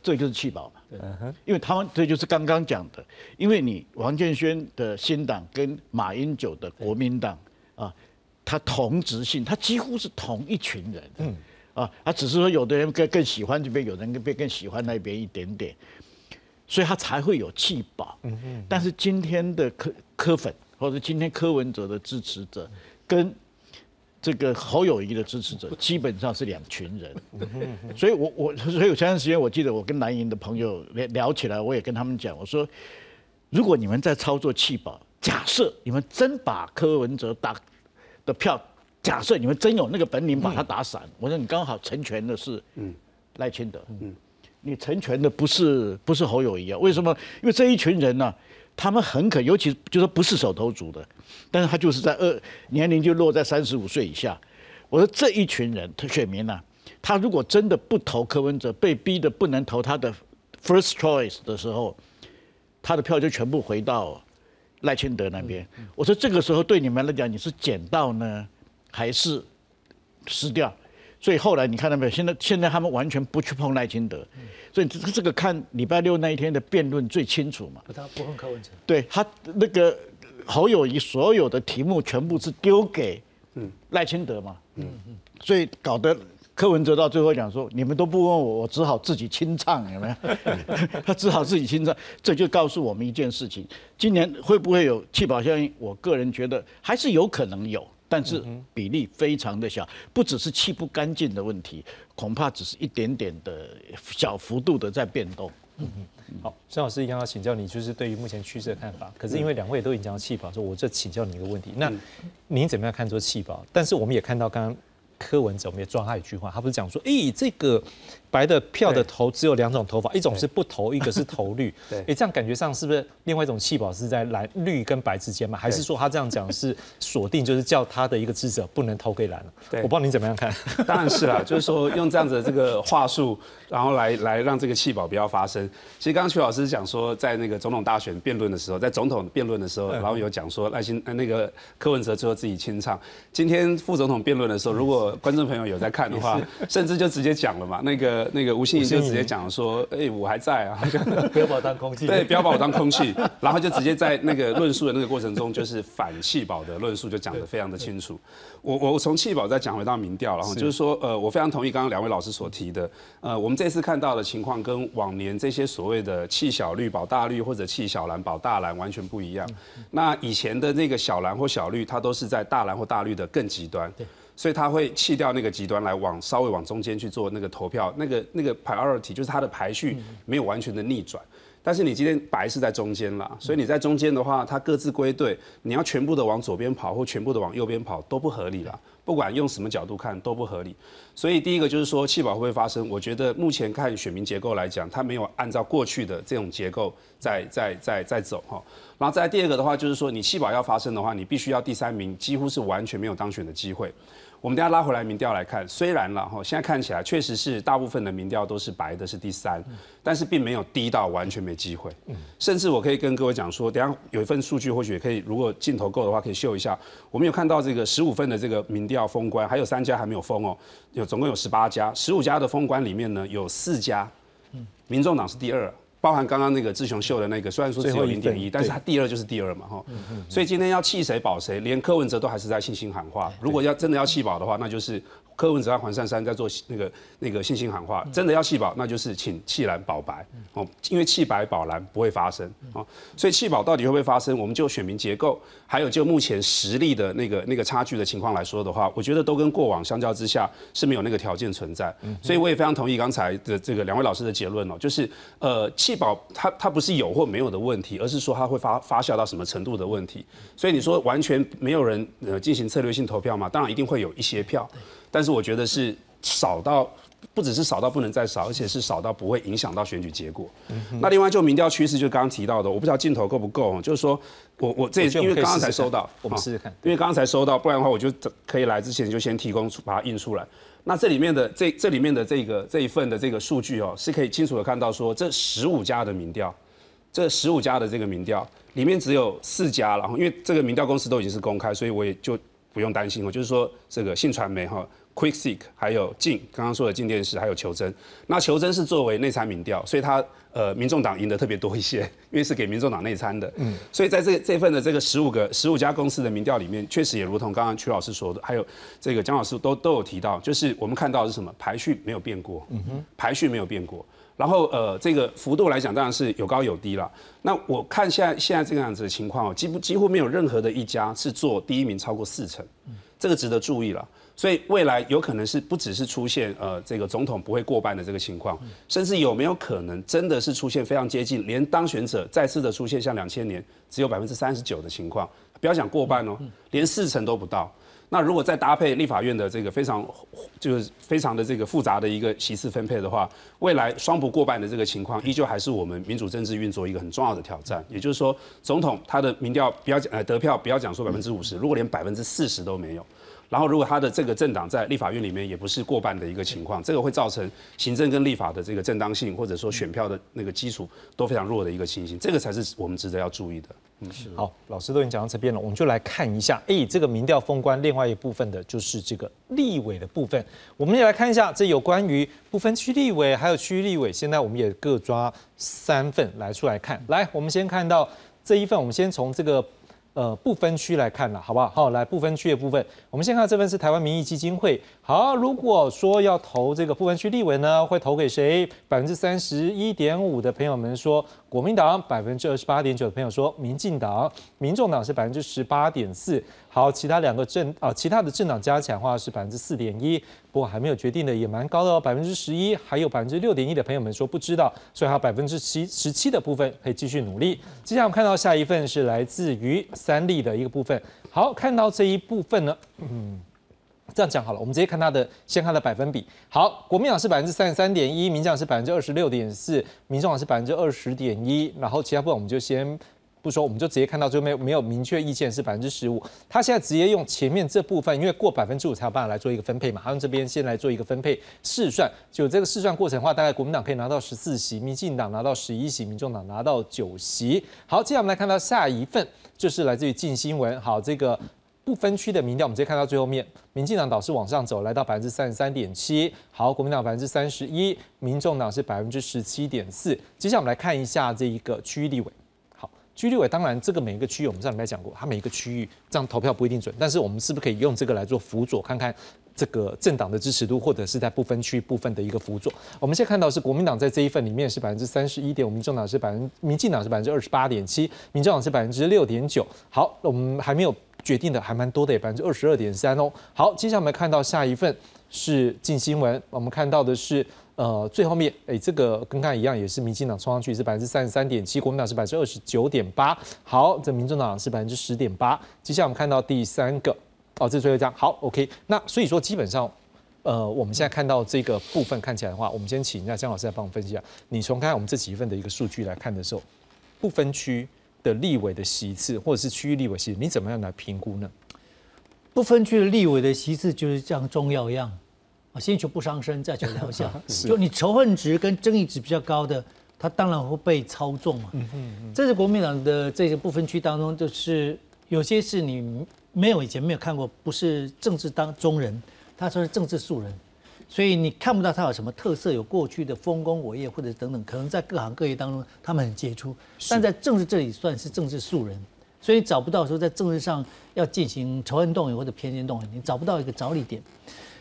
这就是气保嘛，因为他们这就是刚刚讲的，因为你王建轩的新党跟马英九的国民党。啊，他同质性，他几乎是同一群人。嗯，啊，他只是说有的人更更喜欢这边，有人更更喜欢那边一点点，所以他才会有气保。嗯嗯。但是今天的柯柯粉，或者今天柯文哲的支持者，跟这个侯友谊的支持者，[laughs] 基本上是两群人。嗯所以我我所以有前段时间，我记得我跟南营的朋友聊聊起来，我也跟他们讲，我说，如果你们在操作气保。假设你们真把柯文哲打的票，假设你们真有那个本领把他打散，我说你刚好成全的是赖清德，嗯你成全的不是不是侯友谊啊？为什么？因为这一群人呢，他们很可，尤其就说不是手头族的，但是他就是在二年龄就落在三十五岁以下。我说这一群人，他选民呢，他如果真的不投柯文哲，被逼的不能投他的 first choice 的时候，他的票就全部回到。赖清德那边，我说这个时候对你们来讲，你是捡到呢，还是失掉？所以后来你看到没有？现在现在他们完全不去碰赖清德，所以这这个看礼拜六那一天的辩论最清楚嘛。他不碰柯文哲，对他那个侯友谊所有的题目全部是丢给赖清德嘛，嗯嗯，所以搞得。柯文哲到最后讲说：“你们都不问我，我只好自己清唱，有没有？[laughs] 他只好自己清唱，这就告诉我们一件事情：今年会不会有气保效应？我个人觉得还是有可能有，但是比例非常的小，不只是气不干净的问题，恐怕只是一点点的小幅度的在变动。”嗯好，孙老师一样要请教你，就是对于目前趋势的看法。可是因为两位都已经讲到气保，说我这请教你一个问题：那您怎么样看做气保？但是我们也看到刚刚。柯文哲，我们也抓他一句话，他不是讲说，哎，这个白的票的投只有两种投法，一种是不投，一个是投绿。[laughs] 对，哎，这样感觉上是不是另外一种弃保是在蓝绿跟白之间嘛？还是说他这样讲是锁定，就是叫他的一个支持者不能投给蓝了？对，我不知道你怎么样看。当然是啦，就是说用这样子的这个话术，然后来来让这个弃保不要发生。其实刚刚曲老师讲说，在那个总统大选辩论的时候，在总统辩论的时候，然后有讲说赖清那个柯文哲最后自己清唱。今天副总统辩论的时候，如果观众朋友有在看的话，甚至就直接讲了嘛，那个那个吴欣怡就直接讲说，哎，我还在啊，不要把我当空气，对，不要把我当空气，然后就直接在那个论述的那个过程中，就是反弃保的论述就讲得非常的清楚。我我从弃保再讲回到民调，然后就是说，呃，我非常同意刚刚两位老师所提的，呃，我们这次看到的情况跟往年这些所谓的弃小绿保大绿或者弃小蓝保大蓝完全不一样。那以前的那个小蓝或小绿，它都是在大蓝或大绿的更极端。所以他会弃掉那个极端，来往稍微往中间去做那个投票，那个那个 priority 就是它的排序没有完全的逆转。但是你今天白是在中间啦，所以你在中间的话，它各自归队，你要全部的往左边跑或全部的往右边跑都不合理啦。不管用什么角度看都不合理。所以第一个就是说弃保会不会发生？我觉得目前看选民结构来讲，它没有按照过去的这种结构在在在在走哈。然后再第二个的话就是说，你弃保要发生的话，你必须要第三名几乎是完全没有当选的机会。我们等下拉回来民调来看，虽然了哈，现在看起来确实是大部分的民调都是白的，是第三，但是并没有低到完全没机会。甚至我可以跟各位讲说，等下有一份数据，或许也可以，如果镜头够的话，可以秀一下。我们有看到这个十五份的这个民调封关，还有三家还没有封哦，有总共有十八家，十五家的封关里面呢，有四家，民众党是第二。包含刚刚那个志雄秀的那个，虽然说只有零点一，但是他第二就是第二嘛，哈。所以今天要弃谁保谁，连柯文哲都还是在信心喊话。如果要真的要弃保的话，那就是。柯文哲和黄珊珊在做那个那个信心喊话，真的要弃保，那就是请弃蓝保白哦，因为弃白保蓝不会发生哦，所以弃保到底会不会发生？我们就选民结构，还有就目前实力的那个那个差距的情况来说的话，我觉得都跟过往相较之下是没有那个条件存在。所以我也非常同意刚才的这个两位老师的结论哦，就是呃弃保它它不是有或没有的问题，而是说它会发发酵到什么程度的问题。所以你说完全没有人呃进行策略性投票嘛？当然一定会有一些票。但是我觉得是少到不只是少到不能再少，而且是少到不会影响到选举结果。那另外就民调趋势，就刚刚提到的，我不知道镜头够不够，就是说我我这因为刚刚才收到，我们试试看，因为刚刚才收到，不然的话我就可以来之前就先提供把它印出来。那这里面的这这里面的这个这一份的这个数据哦，是可以清楚的看到说这十五家的民调，这十五家的这个民调里面只有四家，然后因为这个民调公司都已经是公开，所以我也就不用担心哦，就是说这个信传媒哈。QuickSeek 还有静，刚刚说的静电视，还有求真。那求真是作为内参民调，所以它呃，民众党赢得特别多一些，[laughs] 因为是给民众党内参的。嗯，所以在这这份的这个十五个十五家公司的民调里面，确实也如同刚刚曲老师说的，还有这个江老师都都有提到，就是我们看到是什么排序没有变过，嗯哼，排序没有变过。然后呃，这个幅度来讲，当然是有高有低了。那我看现在现在这个样子的情况哦，几乎几乎没有任何的一家是做第一名超过四成，这个值得注意了。所以未来有可能是不只是出现呃这个总统不会过半的这个情况，甚至有没有可能真的是出现非常接近，连当选者再次的出现像两千年只有百分之三十九的情况，不要讲过半哦，连四成都不到。那如果再搭配立法院的这个非常就是非常的这个复杂的一个席次分配的话，未来双不过半的这个情况，依旧还是我们民主政治运作一个很重要的挑战。也就是说，总统他的民调不要讲呃得票不要讲说百分之五十，如果连百分之四十都没有。然后，如果他的这个政党在立法院里面也不是过半的一个情况，这个会造成行政跟立法的这个正当性，或者说选票的那个基础都非常弱的一个情形，这个才是我们值得要注意的。好，老师都已经讲到这边了，我们就来看一下，哎，这个民调封关，另外一部分的就是这个立委的部分，我们也来看一下，这有关于不分区立委还有区立委，现在我们也各抓三份来出来看。来，我们先看到这一份，我们先从这个。呃，不分区来看了，好不好？好，来不分区的部分，我们先看这份是台湾民意基金会。好，如果说要投这个不分区立委呢，会投给谁？百分之三十一点五的朋友们说国民党，百分之二十八点九的朋友说民进党，民众党是百分之十八点四。好，其他两个政啊，其他的政党加起来的话是百分之四点一，不过还没有决定的也蛮高的哦，百分之十一，还有百分之六点一的朋友们说不知道，所以还有百分之七十七的部分可以继续努力。接下来我们看到下一份是来自于三立的一个部分。好，看到这一部分呢，嗯，这样讲好了，我们直接看它的，先看它的百分比。好，国民党是百分之三十三点一，民进党是百分之二十六点四，民众党是百分之二十点一，然后其他部分我们就先不说，我们就直接看到最后没有没有明确意见是百分之十五。他现在直接用前面这部分，因为过百分之五才有办法来做一个分配嘛，他用这边先来做一个分配试算，就这个试算过程的话，大概国民党可以拿到十四席，民进党拿到十一席，民众党拿到九席。好，接下来我们来看到下一份，就是来自于近新闻。好，这个。不分区的民调，我们直接看到最后面，民进党导是往上走，来到百分之三十三点七。好，国民党百分之三十一，民众党是百分之十七点四。接下来我们来看一下这一个区域立委。好，区域立委当然这个每一个区域我们上礼拜讲过，它每一个区域这样投票不一定准，但是我们是不是可以用这个来做辅佐，看看这个政党的支持度，或者是在不分区部分的一个辅佐？我们现在看到是国民党在这一份里面是百分之三十一点五，民众党是百分，民进党是百分之二十八点七，民众党是百分之六点九。好，我们还没有。决定的还蛮多的，百分之二十二点三哦。好，接下来我们看到下一份是近新闻，我们看到的是呃最后面，哎，这个跟刚才一样，也是民进党冲上去是百分之三十三点七，国民党是百分之二十九点八。好，这民众党是百分之十点八。接下来我们看到第三个，哦，这最后一张。好，OK。那所以说基本上，呃，我们现在看到这个部分看起来的话，我们先请一下江老师来帮我们分析一下。你从看我们这几份的一个数据来看的时候，不分区。的立委的席次，或者是区域立委席，你怎么样来评估呢？不分区的立委的席次就是像中药一样啊，先求不伤身，再求疗效。[laughs] 就你仇恨值跟争议值比较高的，他当然会被操纵嘛。嗯嗯这是国民党的这个不分区当中，就是有些是你没有以前没有看过，不是政治当中人，他说是政治素人。所以你看不到他有什么特色，有过去的丰功伟业或者等等，可能在各行各业当中他们很杰出，但在政治这里算是政治素人，所以找不到说在政治上要进行仇恨动员或者偏见动员，你找不到一个着力点。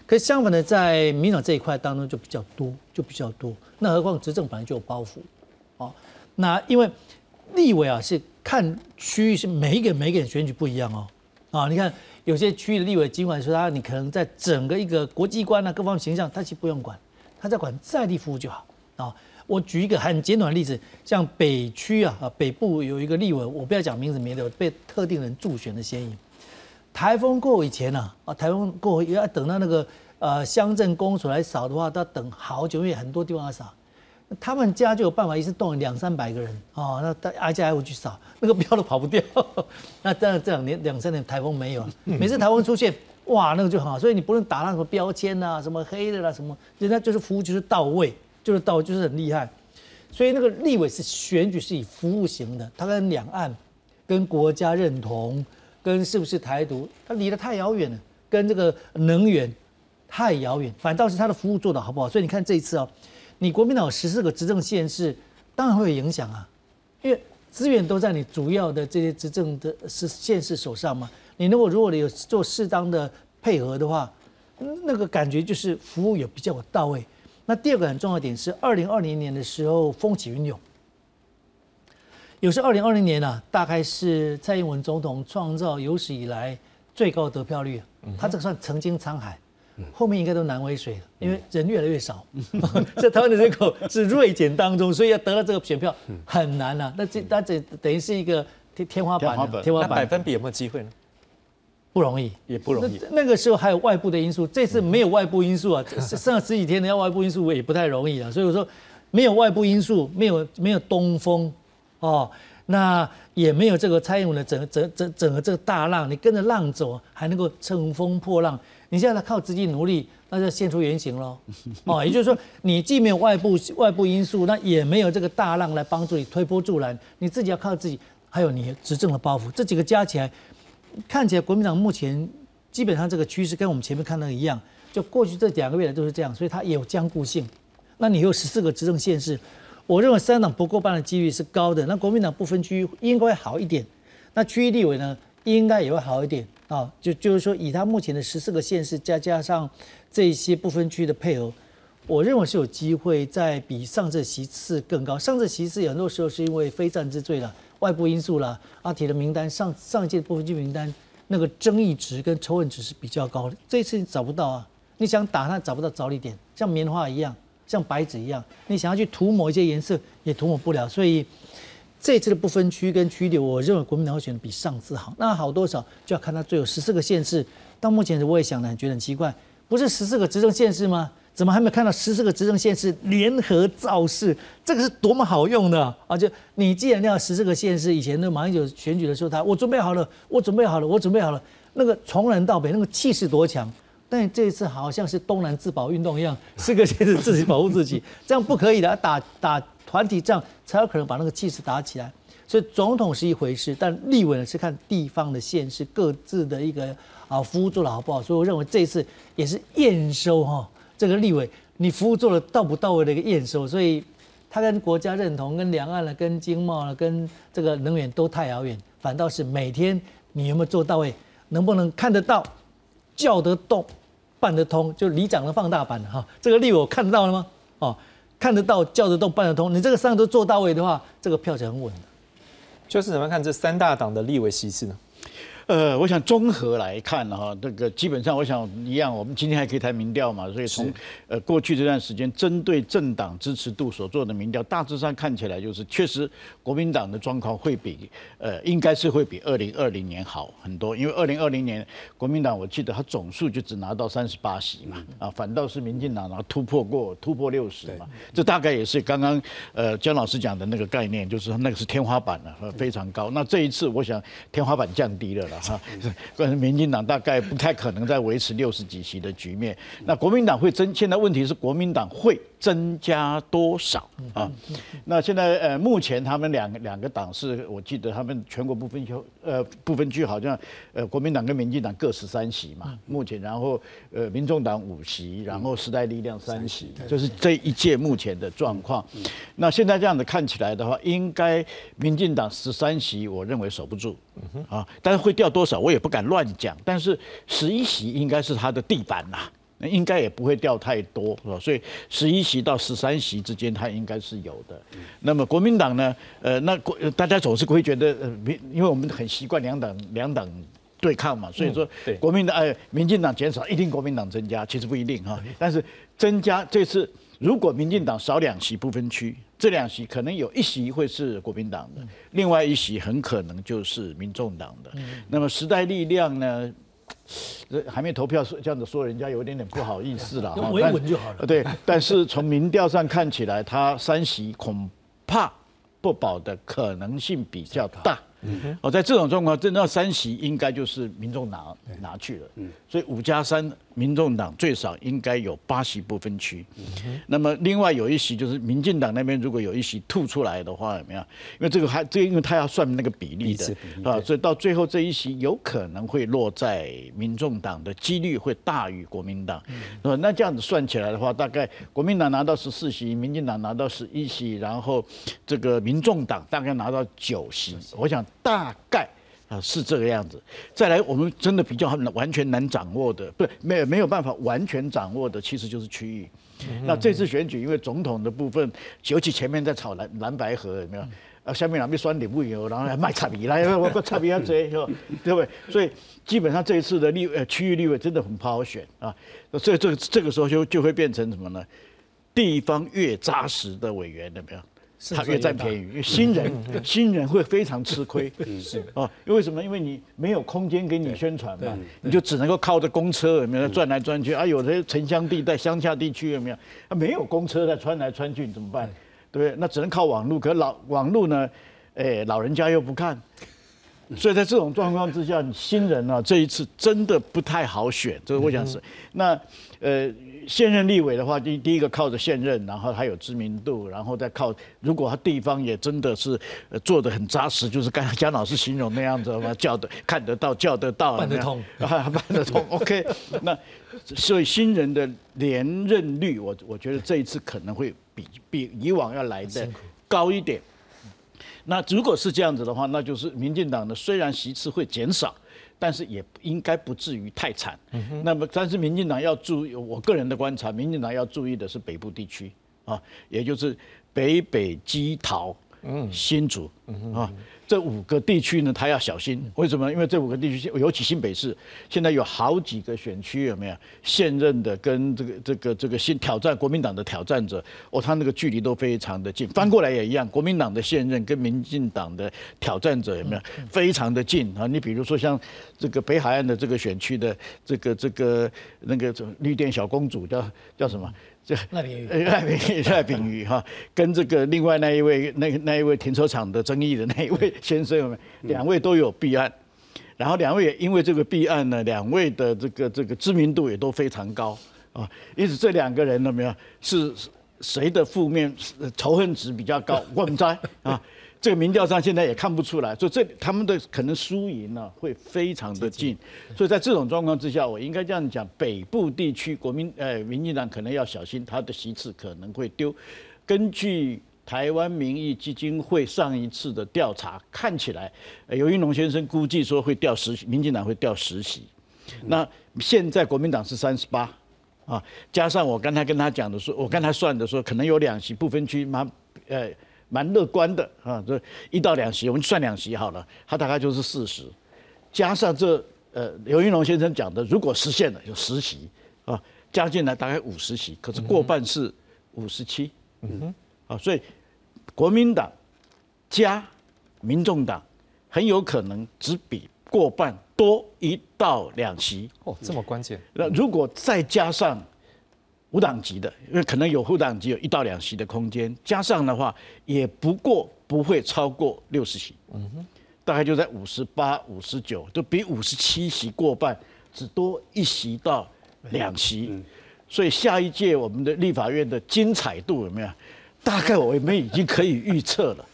可相反的，在民党这一块当中就比较多，就比较多。那何况执政本来就有包袱，哦，那因为立委啊是看区域是每一个每一个人选举不一样哦，啊，你看。有些区域的立委，尽管说他，你可能在整个一个国际观啊各方面形象，他其实不用管，他在管在地服务就好啊。我举一个很简短的例子，像北区啊啊北部有一个立委，我不要讲名字，免得被特定人助选的嫌疑。台风过以前呢啊，台风过要等到那个呃乡镇公所来扫的话，都要等好久，因为很多地方要扫。他们家就有办法，一次动两三百个人哦，那大挨家挨户去扫，[laughs] 那个标都跑不掉。[laughs] 那当然这两年两三年台风没有，[laughs] 每次台风出现，哇，那个就很好。所以你不论打那什么标签啊，什么黑的啦，什么，人家就是服务就是到位，就是到位，就是很厉害。所以那个立委是选举是以服务型的，他跟两岸、跟国家认同、跟是不是台独，他离得太遥远了，跟这个能源太遥远，反倒是他的服务做得好不好。所以你看这一次哦。你国民党有十四个执政县市，当然会有影响啊，因为资源都在你主要的这些执政的是县市手上嘛。你如果如果你有做适当的配合的话，那个感觉就是服务也比较到位。那第二个很重要点是，二零二零年的时候风起云涌，有时二零二零年啊，大概是蔡英文总统创造有史以来最高得票率，他这个算曾经沧海。后面应该都难为水了，因为人越来越少，[laughs] 在台湾的人口是锐减当中，所以要得到这个选票很难啊。那这那这等于是一个天天花板，天花板。百分比有没有机会呢？不容易，也不容易。那个时候还有外部的因素，这次没有外部因素啊，[laughs] 剩下十几天的要外部因素也不太容易啊。所以我说，没有外部因素，没有没有东风，哦，那也没有这个蔡英文的整整整整个这个大浪，你跟着浪走，还能够乘风破浪。你现在靠自己努力，那就现出原形喽。哦，也就是说，你既没有外部外部因素，那也没有这个大浪来帮助你推波助澜，你自己要靠自己，还有你执政的包袱，这几个加起来，看起来国民党目前基本上这个趋势跟我们前面看到一样，就过去这两个月来都是这样，所以它也有僵固性。那你有十四个执政县市，我认为三党不过半的几率是高的。那国民党不分区应该会好一点，那区域立委呢，应该也会好一点。啊，就就是说，以他目前的十四个县市，加加上这些不分区的配合，我认为是有机会在比上次席次更高。上次席次有很多时候是因为非战之罪了，外部因素了，阿铁的名单上上一届不分区名单那个争议值跟仇恨值是比较高的。这次你找不到啊，你想打他找不到着力点，像棉花一样，像白纸一样，你想要去涂抹一些颜色也涂抹不了。所以这次的不分区跟区里，我认为国民党会选的比上次好。那好多少就要看他最后十四个县市。到目前我也想的觉得很奇怪，不是十四个执政县市吗？怎么还没看到十四个执政县市联合造势？这个是多么好用的啊！就你既然要十四个县市，以前那马英九选举的时候，他我准备好了，我准备好了，我准备好了，那个从南到北那个气势多强。但这一次好像是东南自保运动一样，四个县市自己保护自己，这样不可以的，打打团体仗才有可能把那个气势打起来。所以总统是一回事，但立委呢是看地方的县市各自的一个啊服务做的好不好。所以我认为这一次也是验收哈。这个立委，你服务做的到不到位的一个验收，所以他跟国家认同、跟两岸了、跟经贸了、跟这个能源都太遥远，反倒是每天你有没有做到位，能不能看得到、叫得动、办得通，就里长的放大版了哈。这个立委我看得到了吗？哦，看得到、叫得动、办得通，你这个三个都做到位的话，这个票就很稳。就是怎么看这三大党的立委席次呢？呃，我想综合来看哈，这个基本上我想一样，我们今天还可以谈民调嘛，所以从呃过去这段时间针对政党支持度所做的民调，大致上看起来就是确实国民党的状况会比呃应该是会比二零二零年好很多，因为二零二零年国民党我记得他总数就只拿到三十八席嘛，啊，反倒是民进党然后突破过突破六十嘛，这大概也是刚刚呃姜老师讲的那个概念，就是那个是天花板了，非常高。那这一次我想天花板降低了了。哈，[laughs] 关于民进党大概不太可能再维持六十几席的局面。那国民党会增，现在问题是国民党会增加多少啊？那现在呃，目前他们两个两个党是，我记得他们全国不分区呃不分区好像呃国民党跟民进党各十三席嘛。目前然后呃民众党五席，然后时代力量三席，就是这一届目前的状况。那现在这样子看起来的话，应该民进党十三席，我认为守不住。啊，但是会掉多少，我也不敢乱讲。但是十一席应该是他的地板呐，应该也不会掉太多，是吧？所以十一席到十三席之间，它应该是有的。那么国民党呢？呃，那国大家总是会觉得，呃，民，因为我们很习惯两党两党对抗嘛，所以说国民党呃，民进党减少，一定国民党增加，其实不一定哈。但是增加这次，如果民进党少两席不分区。这两席可能有一席会是国民党的，另外一席很可能就是民众党的。那么时代力量呢？还没投票，说这样子说，人家有一点点不好意思了。就好了。对，但是从民调上看起来，他三席恐怕不保的可能性比较大。哦，在这种状况，真的三席应该就是民众拿拿去了。所以五加三。民众党最少应该有八席不分区，那么另外有一席就是民进党那边如果有一席吐出来的话，怎么样？因为这个还这因为他要算那个比例的啊，所以到最后这一席有可能会落在民众党的几率会大于国民党。那那这样子算起来的话，大概国民党拿到十四席，民进党拿到十一席，然后这个民众党大概拿到九席，我想大概。啊，是这个样子。再来，我们真的比较完全难掌握的，不是没有没有办法完全掌握的，其实就是区域。那这次选举，因为总统的部分，尤其前面在炒蓝蓝白河，有没有？啊，下面两边酸点不油，然后还卖差别，来我我差别要追，是吧？对不对？所以基本上这一次的立呃区域立委真的很不好选啊。所以这个这个时候就就会变成什么呢？地方越扎实的委员，有没有？他越占便宜，因为新人新人会非常吃亏。[laughs] 是啊，因为什么？因为你没有空间给你宣传嘛，你就只能够靠着公车有没有转来转去啊？有的城乡地带、乡下地区有没有？啊，没有公车在穿来穿去，你怎么办？对不对？那只能靠网络。可老网络呢？哎，老人家又不看，所以在这种状况之下，新人啊，这一次真的不太好选。这个我想是那呃。现任立委的话，第第一个靠着现任，然后他有知名度，然后再靠，如果他地方也真的是做的很扎实，就是刚才姜老师形容那样子嘛，[laughs] 叫的看得到，叫得到，办得通，[laughs] 办得通。OK，那所以新人的连任率，我我觉得这一次可能会比比以往要来的高一点。那如果是这样子的话，那就是民进党的虽然席次会减少。但是也应该不至于太惨。那么，但是民进党要注意，我个人的观察，民进党要注意的是北部地区啊，也就是北北基桃、新竹啊，这五个地区呢，他要小心。为什么？因为这五个地区，尤其新北市，现在有好几个选区有没有现任的跟这个这个这个新挑战国民党的挑战者，哦，他那个距离都非常的近。翻过来也一样，国民党的现任跟民进党的挑战者有没有非常的近啊？你比如说像这个北海岸的这个选区的这个这个那个绿电小公主叫叫什么？这赖炳玉，赖炳玉，[laughs] 赖炳瑜哈，跟这个另外那一位，那那一位停车场的争议的那一位先生，两位都有弊案，然后两位也因为这个弊案呢，两位的这个这个知名度也都非常高啊，因此这两个人呢，没有？是谁的负面仇恨值比较高？我们猜啊。这个民调上现在也看不出来，所以这他们的可能输赢呢会非常的近，所以在这种状况之下，我应该这样讲：北部地区国民呃民进党可能要小心，他的席次可能会丢。根据台湾民意基金会上一次的调查，看起来尤云龙先生估计说会掉十，民进党会掉十席。那现在国民党是三十八啊，加上我刚才跟他讲的说，我刚才算的说，可能有两席不分区，嘛呃。蛮乐观的啊，这一到两席，我们算两席好了，它大概就是四十，加上这呃刘云龙先生讲的，如果实现了有十席啊，加进来大概五十席，可是过半是五十七，嗯哼，啊，所以国民党加民众党很有可能只比过半多一到两席哦，这么关键。那如果再加上。无党籍的，因为可能有无党籍有一到两席的空间，加上的话也不过不会超过六十席，嗯哼，大概就在五十八、五十九，就比五十七席过半，只多一席到两席，所以下一届我们的立法院的精彩度有没有？大概我们已经可以预测了。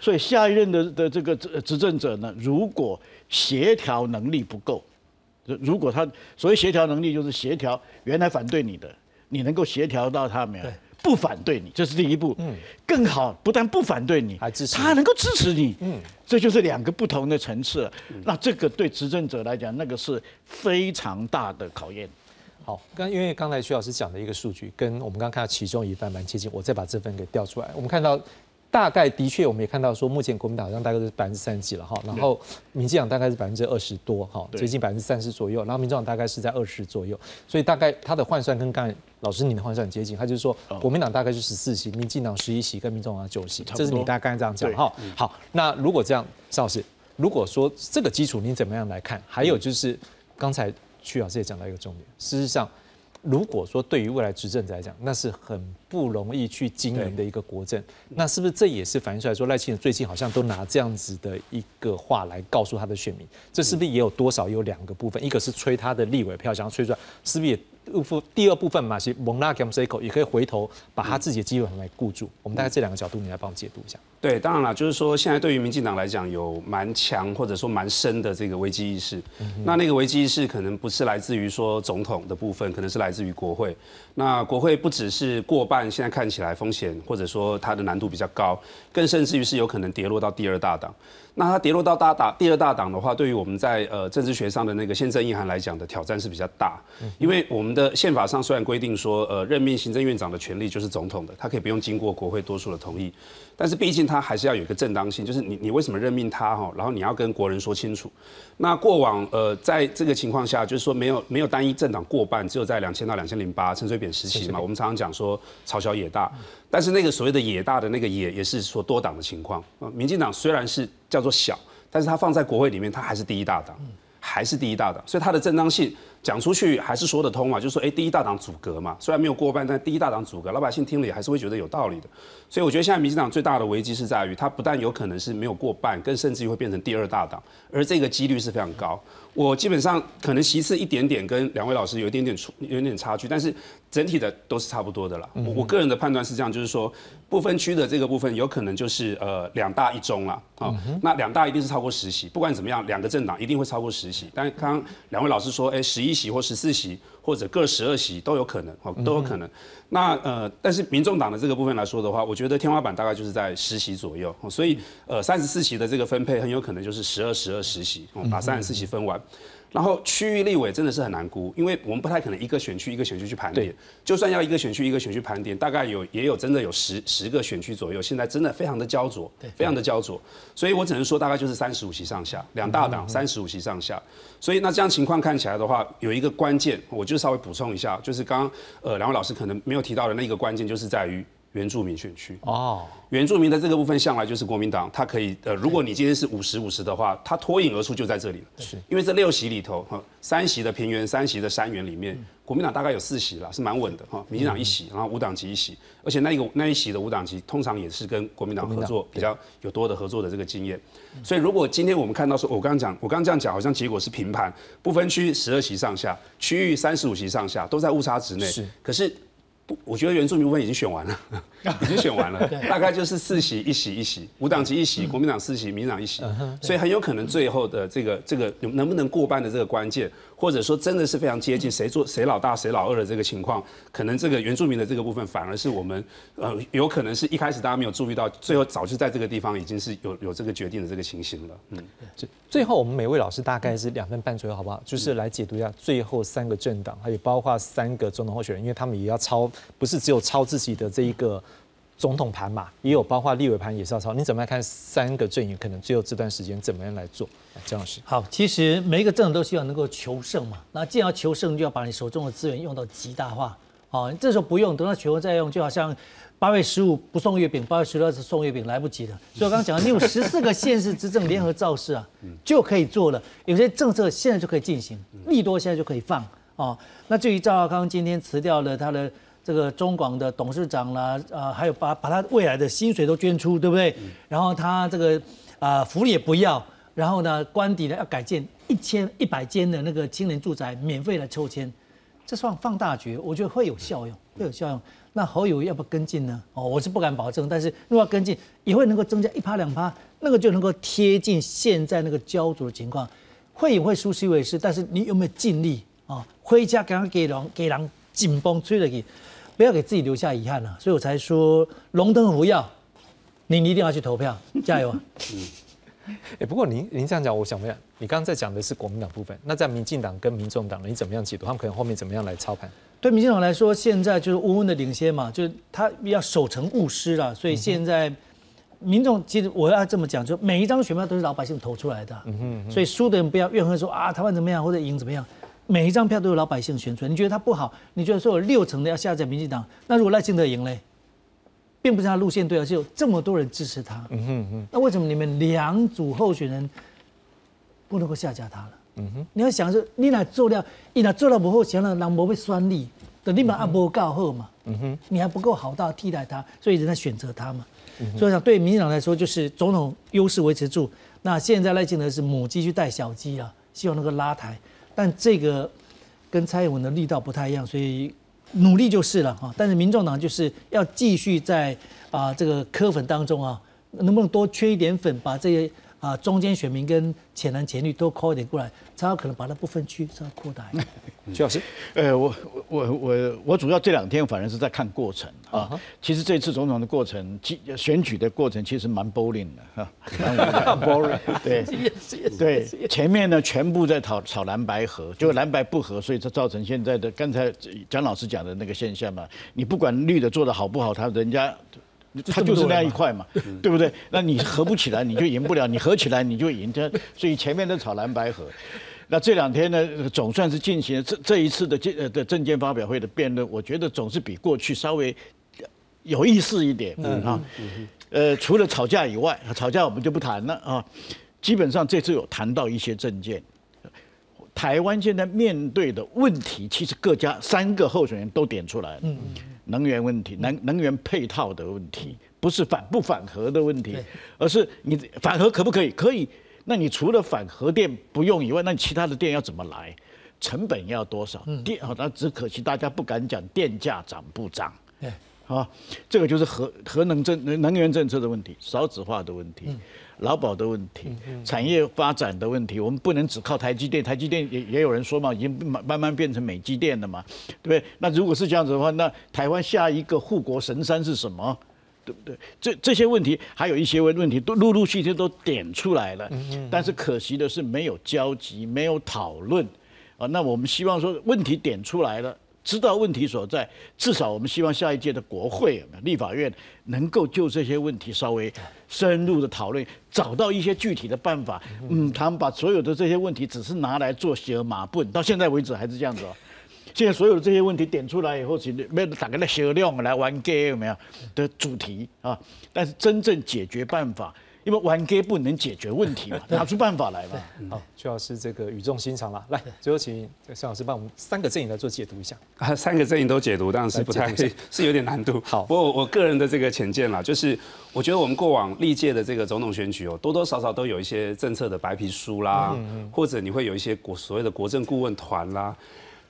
所以下一任的的这个执执政者呢，如果协调能力不够，如果他所谓协调能力就是协调原来反对你的。你能够协调到他没有？不反对你，这是第一步。嗯，更好，不但不反对你，还支持他能够支持你。嗯，这就是两个不同的层次。那这个对执政者来讲，那个是非常大的考验。好，刚因为刚才徐老师讲的一个数据，跟我们刚刚看到其中一份蛮接近，我再把这份给调出来。我们看到。大概的确，我们也看到说，目前国民党好像大概是百分之三十几了哈，然后民进党大概是百分之二十多哈，接近百分之三十左右，然后民众党大概是在二十左右，所以大概他的换算跟刚才老师你的换算很接近，他就是说国民党大概是十四席，民进党十一席，跟民众党九席，这是你大概这样讲哈。好，那如果这样，邵老师，如果说这个基础你怎么样来看？还有就是刚才曲老师也讲到一个重点，事实上。如果说对于未来执政者来讲，那是很不容易去经营的一个国政，那是不是这也是反映出来说赖清德最近好像都拿这样子的一个话来告诉他的选民？这是不是也有多少有两个部分？一个是吹他的立委票，想要吹出来，是不是也？部第二部分嘛，是蒙拉 gam cycle 也可以回头把他自己的基本盘来固住。我们大概这两个角度，你来帮我解读一下。对，当然了，就是说现在对于民进党来讲，有蛮强或者说蛮深的这个危机意识。那那个危机意识可能不是来自于说总统的部分，可能是来自于国会。那国会不只是过半，现在看起来风险或者说它的难度比较高，更甚至于是有可能跌落到第二大党。那它跌落到大党第二大党的话，对于我们在呃政治学上的那个宪政意涵来讲的挑战是比较大，因为我们的宪法上虽然规定说，呃任命行政院长的权利就是总统的，他可以不用经过国会多数的同意，但是毕竟他还是要有一个正当性，就是你你为什么任命他哈，然后你要跟国人说清楚。那过往呃在这个情况下，就是说没有没有单一政党过半，只有在两千到两千零八陈水扁时期嘛，我们常常讲说朝小野大。但是那个所谓的野大的那个野，也是说多党的情况。民进党虽然是叫做小，但是它放在国会里面，它还是第一大党，还是第一大党，所以它的正当性讲出去还是说得通嘛。就是说，哎，第一大党阻隔嘛，虽然没有过半，但第一大党阻隔，老百姓听了也还是会觉得有道理的。所以我觉得现在民进党最大的危机是在于，它不但有可能是没有过半，更甚至于会变成第二大党，而这个几率是非常高。我基本上可能席次一点点跟两位老师有一点点出有点差距，但是整体的都是差不多的啦。我我个人的判断是这样，就是说不分区的这个部分有可能就是呃两大一中了啊。那两大一定是超过十席，不管怎么样，两个政党一定会超过十席。但刚刚两位老师说，哎，十一席或十四席。或者各十二席都有可能，哦，都有可能。那呃，但是民众党的这个部分来说的话，我觉得天花板大概就是在十席左右，所以呃，三十四席的这个分配很有可能就是十二、十二、十席，把三十四席分完。然后区域立委真的是很难估，因为我们不太可能一个选区一个选区去盘点。就算要一个选区一个选区盘点，大概有也有真的有十十个选区左右，现在真的非常的焦灼，非常的焦灼。所以我只能说大概就是三十五席上下，两大党三十五席上下。所以那这样情况看起来的话，有一个关键，我就稍微补充一下，就是刚刚呃两位老师可能没有提到的那个关键，就是在于。原住民选区哦，原住民的这个部分向来就是国民党，它可以呃，如果你今天是五十五十的话，它脱颖而出就在这里了。是，因为这六席里头哈，三席的平原，三席的山原里面，国民党大概有四席了，是蛮稳的哈。民进党一席，然后五党籍一席，而且那一个那一席的五党籍通常也是跟国民党合作比较有多的合作的这个经验。所以如果今天我们看到说，我刚刚讲，我刚刚这样讲，好像结果是平盘，不分区十二席上下，区域三十五席上下，都在误差值内。是，可是。我觉得原住民部分已经选完了，已经选完了，大概就是四席一席一席，五党籍一席，国民党四席，民进党一席，所以很有可能最后的这个这个能不能过半的这个关键。或者说真的是非常接近谁做谁老大谁老二的这个情况，可能这个原住民的这个部分反而是我们呃有可能是一开始大家没有注意到，最后早就在这个地方已经是有有这个决定的这个情形了。嗯，最后我们每位老师大概是两分半左右，好不好？就是来解读一下最后三个政党，还有包括三个总统候选人，因为他们也要超，不是只有超自己的这一个。总统盘嘛，也有包括立委盘也是要抄。你怎么样看三个阵营可能最后这段时间怎么样来做？姜老师，好，其实每一个政党都希望能够求胜嘛。那既然要求胜，就要把你手中的资源用到极大化。哦，这时候不用，等到全国再用，就好像八月十五不送月饼，八月十六是送月饼，来不及了。所以我刚刚讲，你有十四个县市执政联合造势啊，就可以做了。有些政策现在就可以进行，利多现在就可以放。哦，那至于赵少康今天辞掉了他的。这个中广的董事长啦，啊，还有把把他未来的薪水都捐出，对不对？然后他这个啊福利也不要，然后呢官邸呢要改建一千一百间的那个青年住宅，免费来抽签，这算放大决，我觉得会有效用，会有效用。那侯友要不要跟进呢？哦，我是不敢保证，但是如果要跟进，也会能够增加一趴两趴，那个就能够贴近现在那个焦灼的情况。会也会舒适一回事，但是你有没有尽力啊？回家给给人给人紧绷吹了去。不要给自己留下遗憾了，所以我才说龙灯不要，你一定要去投票，[laughs] 加油啊！嗯，哎，不过您您这样讲，我想问，你刚刚在讲的是国民党部分，那在民进党跟民众党，你怎么样解读？他们可能后面怎么样来操盘？对民进党来说，现在就是稳稳的领先嘛，就是他要守成务失了，所以现在民众其实我要这么讲，就每一张选票都是老百姓投出来的，嗯哼，所以输的人不要怨恨说啊台湾怎么样或者赢怎么样。每一张票都有老百姓选出来，你觉得他不好？你觉得说有六成的要下载民进党？那如果赖清德赢嘞，并不是他路线对，而是有这么多人支持他。嗯哼哼。那为什么你们两组候选人不能够下架他了？嗯哼。你要想说，你哪做了，你哪做了不后，想了人不会酸你，等你把阿波告后嘛。嗯哼。你还不够好到替代他，所以人在选择他嘛。所以讲对民进党来说，就是总统优势维持住。那现在赖清德是母鸡去带小鸡啊，希望能够拉抬。但这个跟蔡英文的力道不太一样，所以努力就是了哈。但是民众党就是要继续在啊这个磕粉当中啊，能不能多缺一点粉，把这些。啊，中间选民跟浅蓝浅绿都扣一点过来，才有可能把那部分区稍微扩大一点。[laughs] 徐老师，呃，我我我我主要这两天反而是在看过程啊。其实这次总统的过程，选举的过程其实蛮 boring 的哈。[laughs] boring，[laughs] 对对，前面呢全部在炒炒蓝白合，就蓝白不合，所以这造成现在的刚才蒋老师讲的那个现象嘛。你不管绿的做的好不好，他人家。他就是那样一块嘛，对不对？那你合不起来，你就赢不了；你合起来，你就赢。这所以前面的炒蓝白合，那这两天呢，总算是进行这这一次的呃的证件发表会的辩论，我觉得总是比过去稍微有意思一点啊。呃，除了吵架以外，吵架我们就不谈了啊。基本上这次有谈到一些证件。台湾现在面对的问题，其实各家三个候选人都点出来了。能源问题，能能源配套的问题，不是反不反核的问题，而是你反核可不可以？可以。那你除了反核电不用以外，那其他的电要怎么来？成本要多少？电好，那只可惜大家不敢讲电价涨不涨。对，啊，这个就是核核能政能源政策的问题，少子化的问题。劳保的问题、产业发展的问题，我们不能只靠台积电。台积电也也有人说嘛，已经慢慢慢变成美积电了嘛，对不对？那如果是这样子的话，那台湾下一个护国神山是什么？对不对？这这些问题还有一些问问题都陆陆续续都点出来了，但是可惜的是没有交集，没有讨论啊。那我们希望说问题点出来了。知道问题所在，至少我们希望下一届的国会、立法院能够就这些问题稍微深入的讨论，找到一些具体的办法。嗯，他们把所有的这些问题只是拿来做鞋马棍，到现在为止还是这样子哦。现在所有的这些问题点出来以后，其实没有打开来销量来玩 game 有没有的主题啊？但是真正解决办法。因为玩 gay 不能解决问题嘛，[laughs] 拿出办法来嘛。好，徐老师这个语重心长了。来，最后请向老师帮我们三个阵营来做解读一下。啊，[laughs] 三个阵营都解读，当然是不太 [laughs] 是有点难度。好，不过我个人的这个浅见啦，就是我觉得我们过往历届的这个总统选举哦，多多少少都有一些政策的白皮书啦，或者你会有一些国所谓的国政顾问团啦。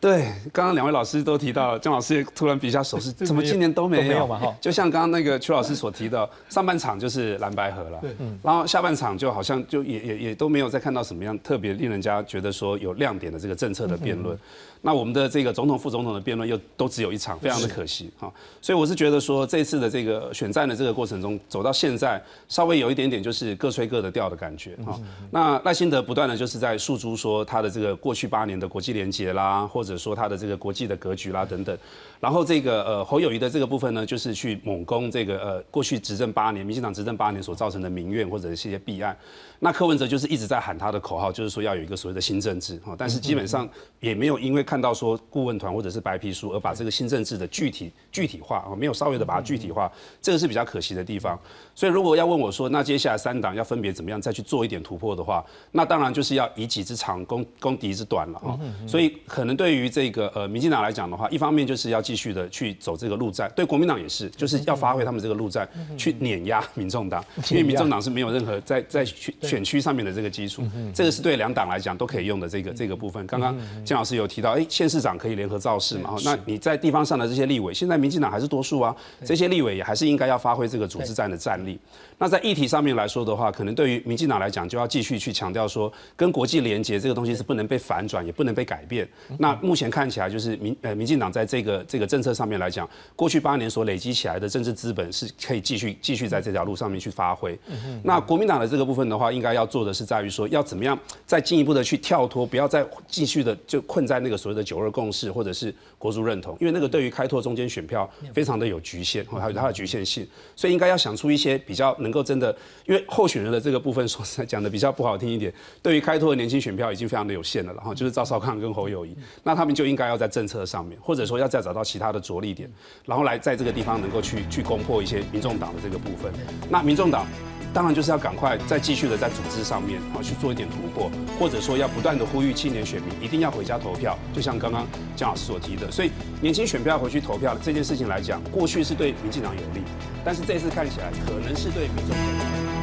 对，刚刚两位老师都提到，姜老师也突然比一下手势，怎么今年都没有？嘛？哈，就像刚刚那个邱老师所提到，上半场就是蓝白河了，对，然后下半场就好像就也也也都没有再看到什么样特别令人家觉得说有亮点的这个政策的辩论。那我们的这个总统、副总统的辩论又都只有一场，非常的可惜哈。所以我是觉得说，这次的这个选战的这个过程中，走到现在，稍微有一点点就是各吹各的调的感觉哈。那赖清德不断的就是在诉诸说他的这个过去八年的国际连结啦，或者说他的这个国际的格局啦等等。然后这个呃侯友谊的这个部分呢，就是去猛攻这个呃过去执政八年，民进党执政八年所造成的民怨或者是一些弊案。那柯文哲就是一直在喊他的口号，就是说要有一个所谓的新政治哈，但是基本上也没有因为看到说顾问团或者是白皮书而把这个新政治的具体具体化啊，没有稍微的把它具体化，这个是比较可惜的地方。所以如果要问我说，那接下来三党要分别怎么样再去做一点突破的话，那当然就是要以己之长攻攻敌之短了啊。所以可能对于这个呃民进党来讲的话，一方面就是要继续的去走这个路战，对国民党也是，就是要发挥他们这个路战去碾压民众党，因为民众党是没有任何在在选。选区上面的这个基础，这个是对两党来讲都可以用的这个这个部分。刚刚姜老师有提到，哎，县市长可以联合造势嘛？那你在地方上的这些立委，现在民进党还是多数啊，这些立委也还是应该要发挥这个组织战的战力。那在议题上面来说的话，可能对于民进党来讲，就要继续去强调说，跟国际连接这个东西是不能被反转，也不能被改变。那目前看起来就是民呃民进党在这个这个政策上面来讲，过去八年所累积起来的政治资本是可以继续继续在这条路上面去发挥。那国民党的这个部分的话，应该要做的是在于说，要怎么样再进一步的去跳脱，不要再继续的就困在那个所九二共识或者是国族认同，因为那个对于开拓中间选票非常的有局限，还有它的局限性，所以应该要想出一些比较能够真的，因为候选人的这个部分说讲的比较不好听一点，对于开拓的年轻选票已经非常的有限了，然后就是赵少康跟侯友谊，那他们就应该要在政策上面，或者说要再找到其他的着力点，然后来在这个地方能够去去攻破一些民众党的这个部分，那民众党。当然就是要赶快再继续的在组织上面啊去做一点突破，或者说要不断的呼吁青年选民一定要回家投票，就像刚刚江老师所提所以年轻选票回去投票这件事情来讲，过去是对民进党有利，但是这次看起来可能是对民众有利。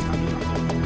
他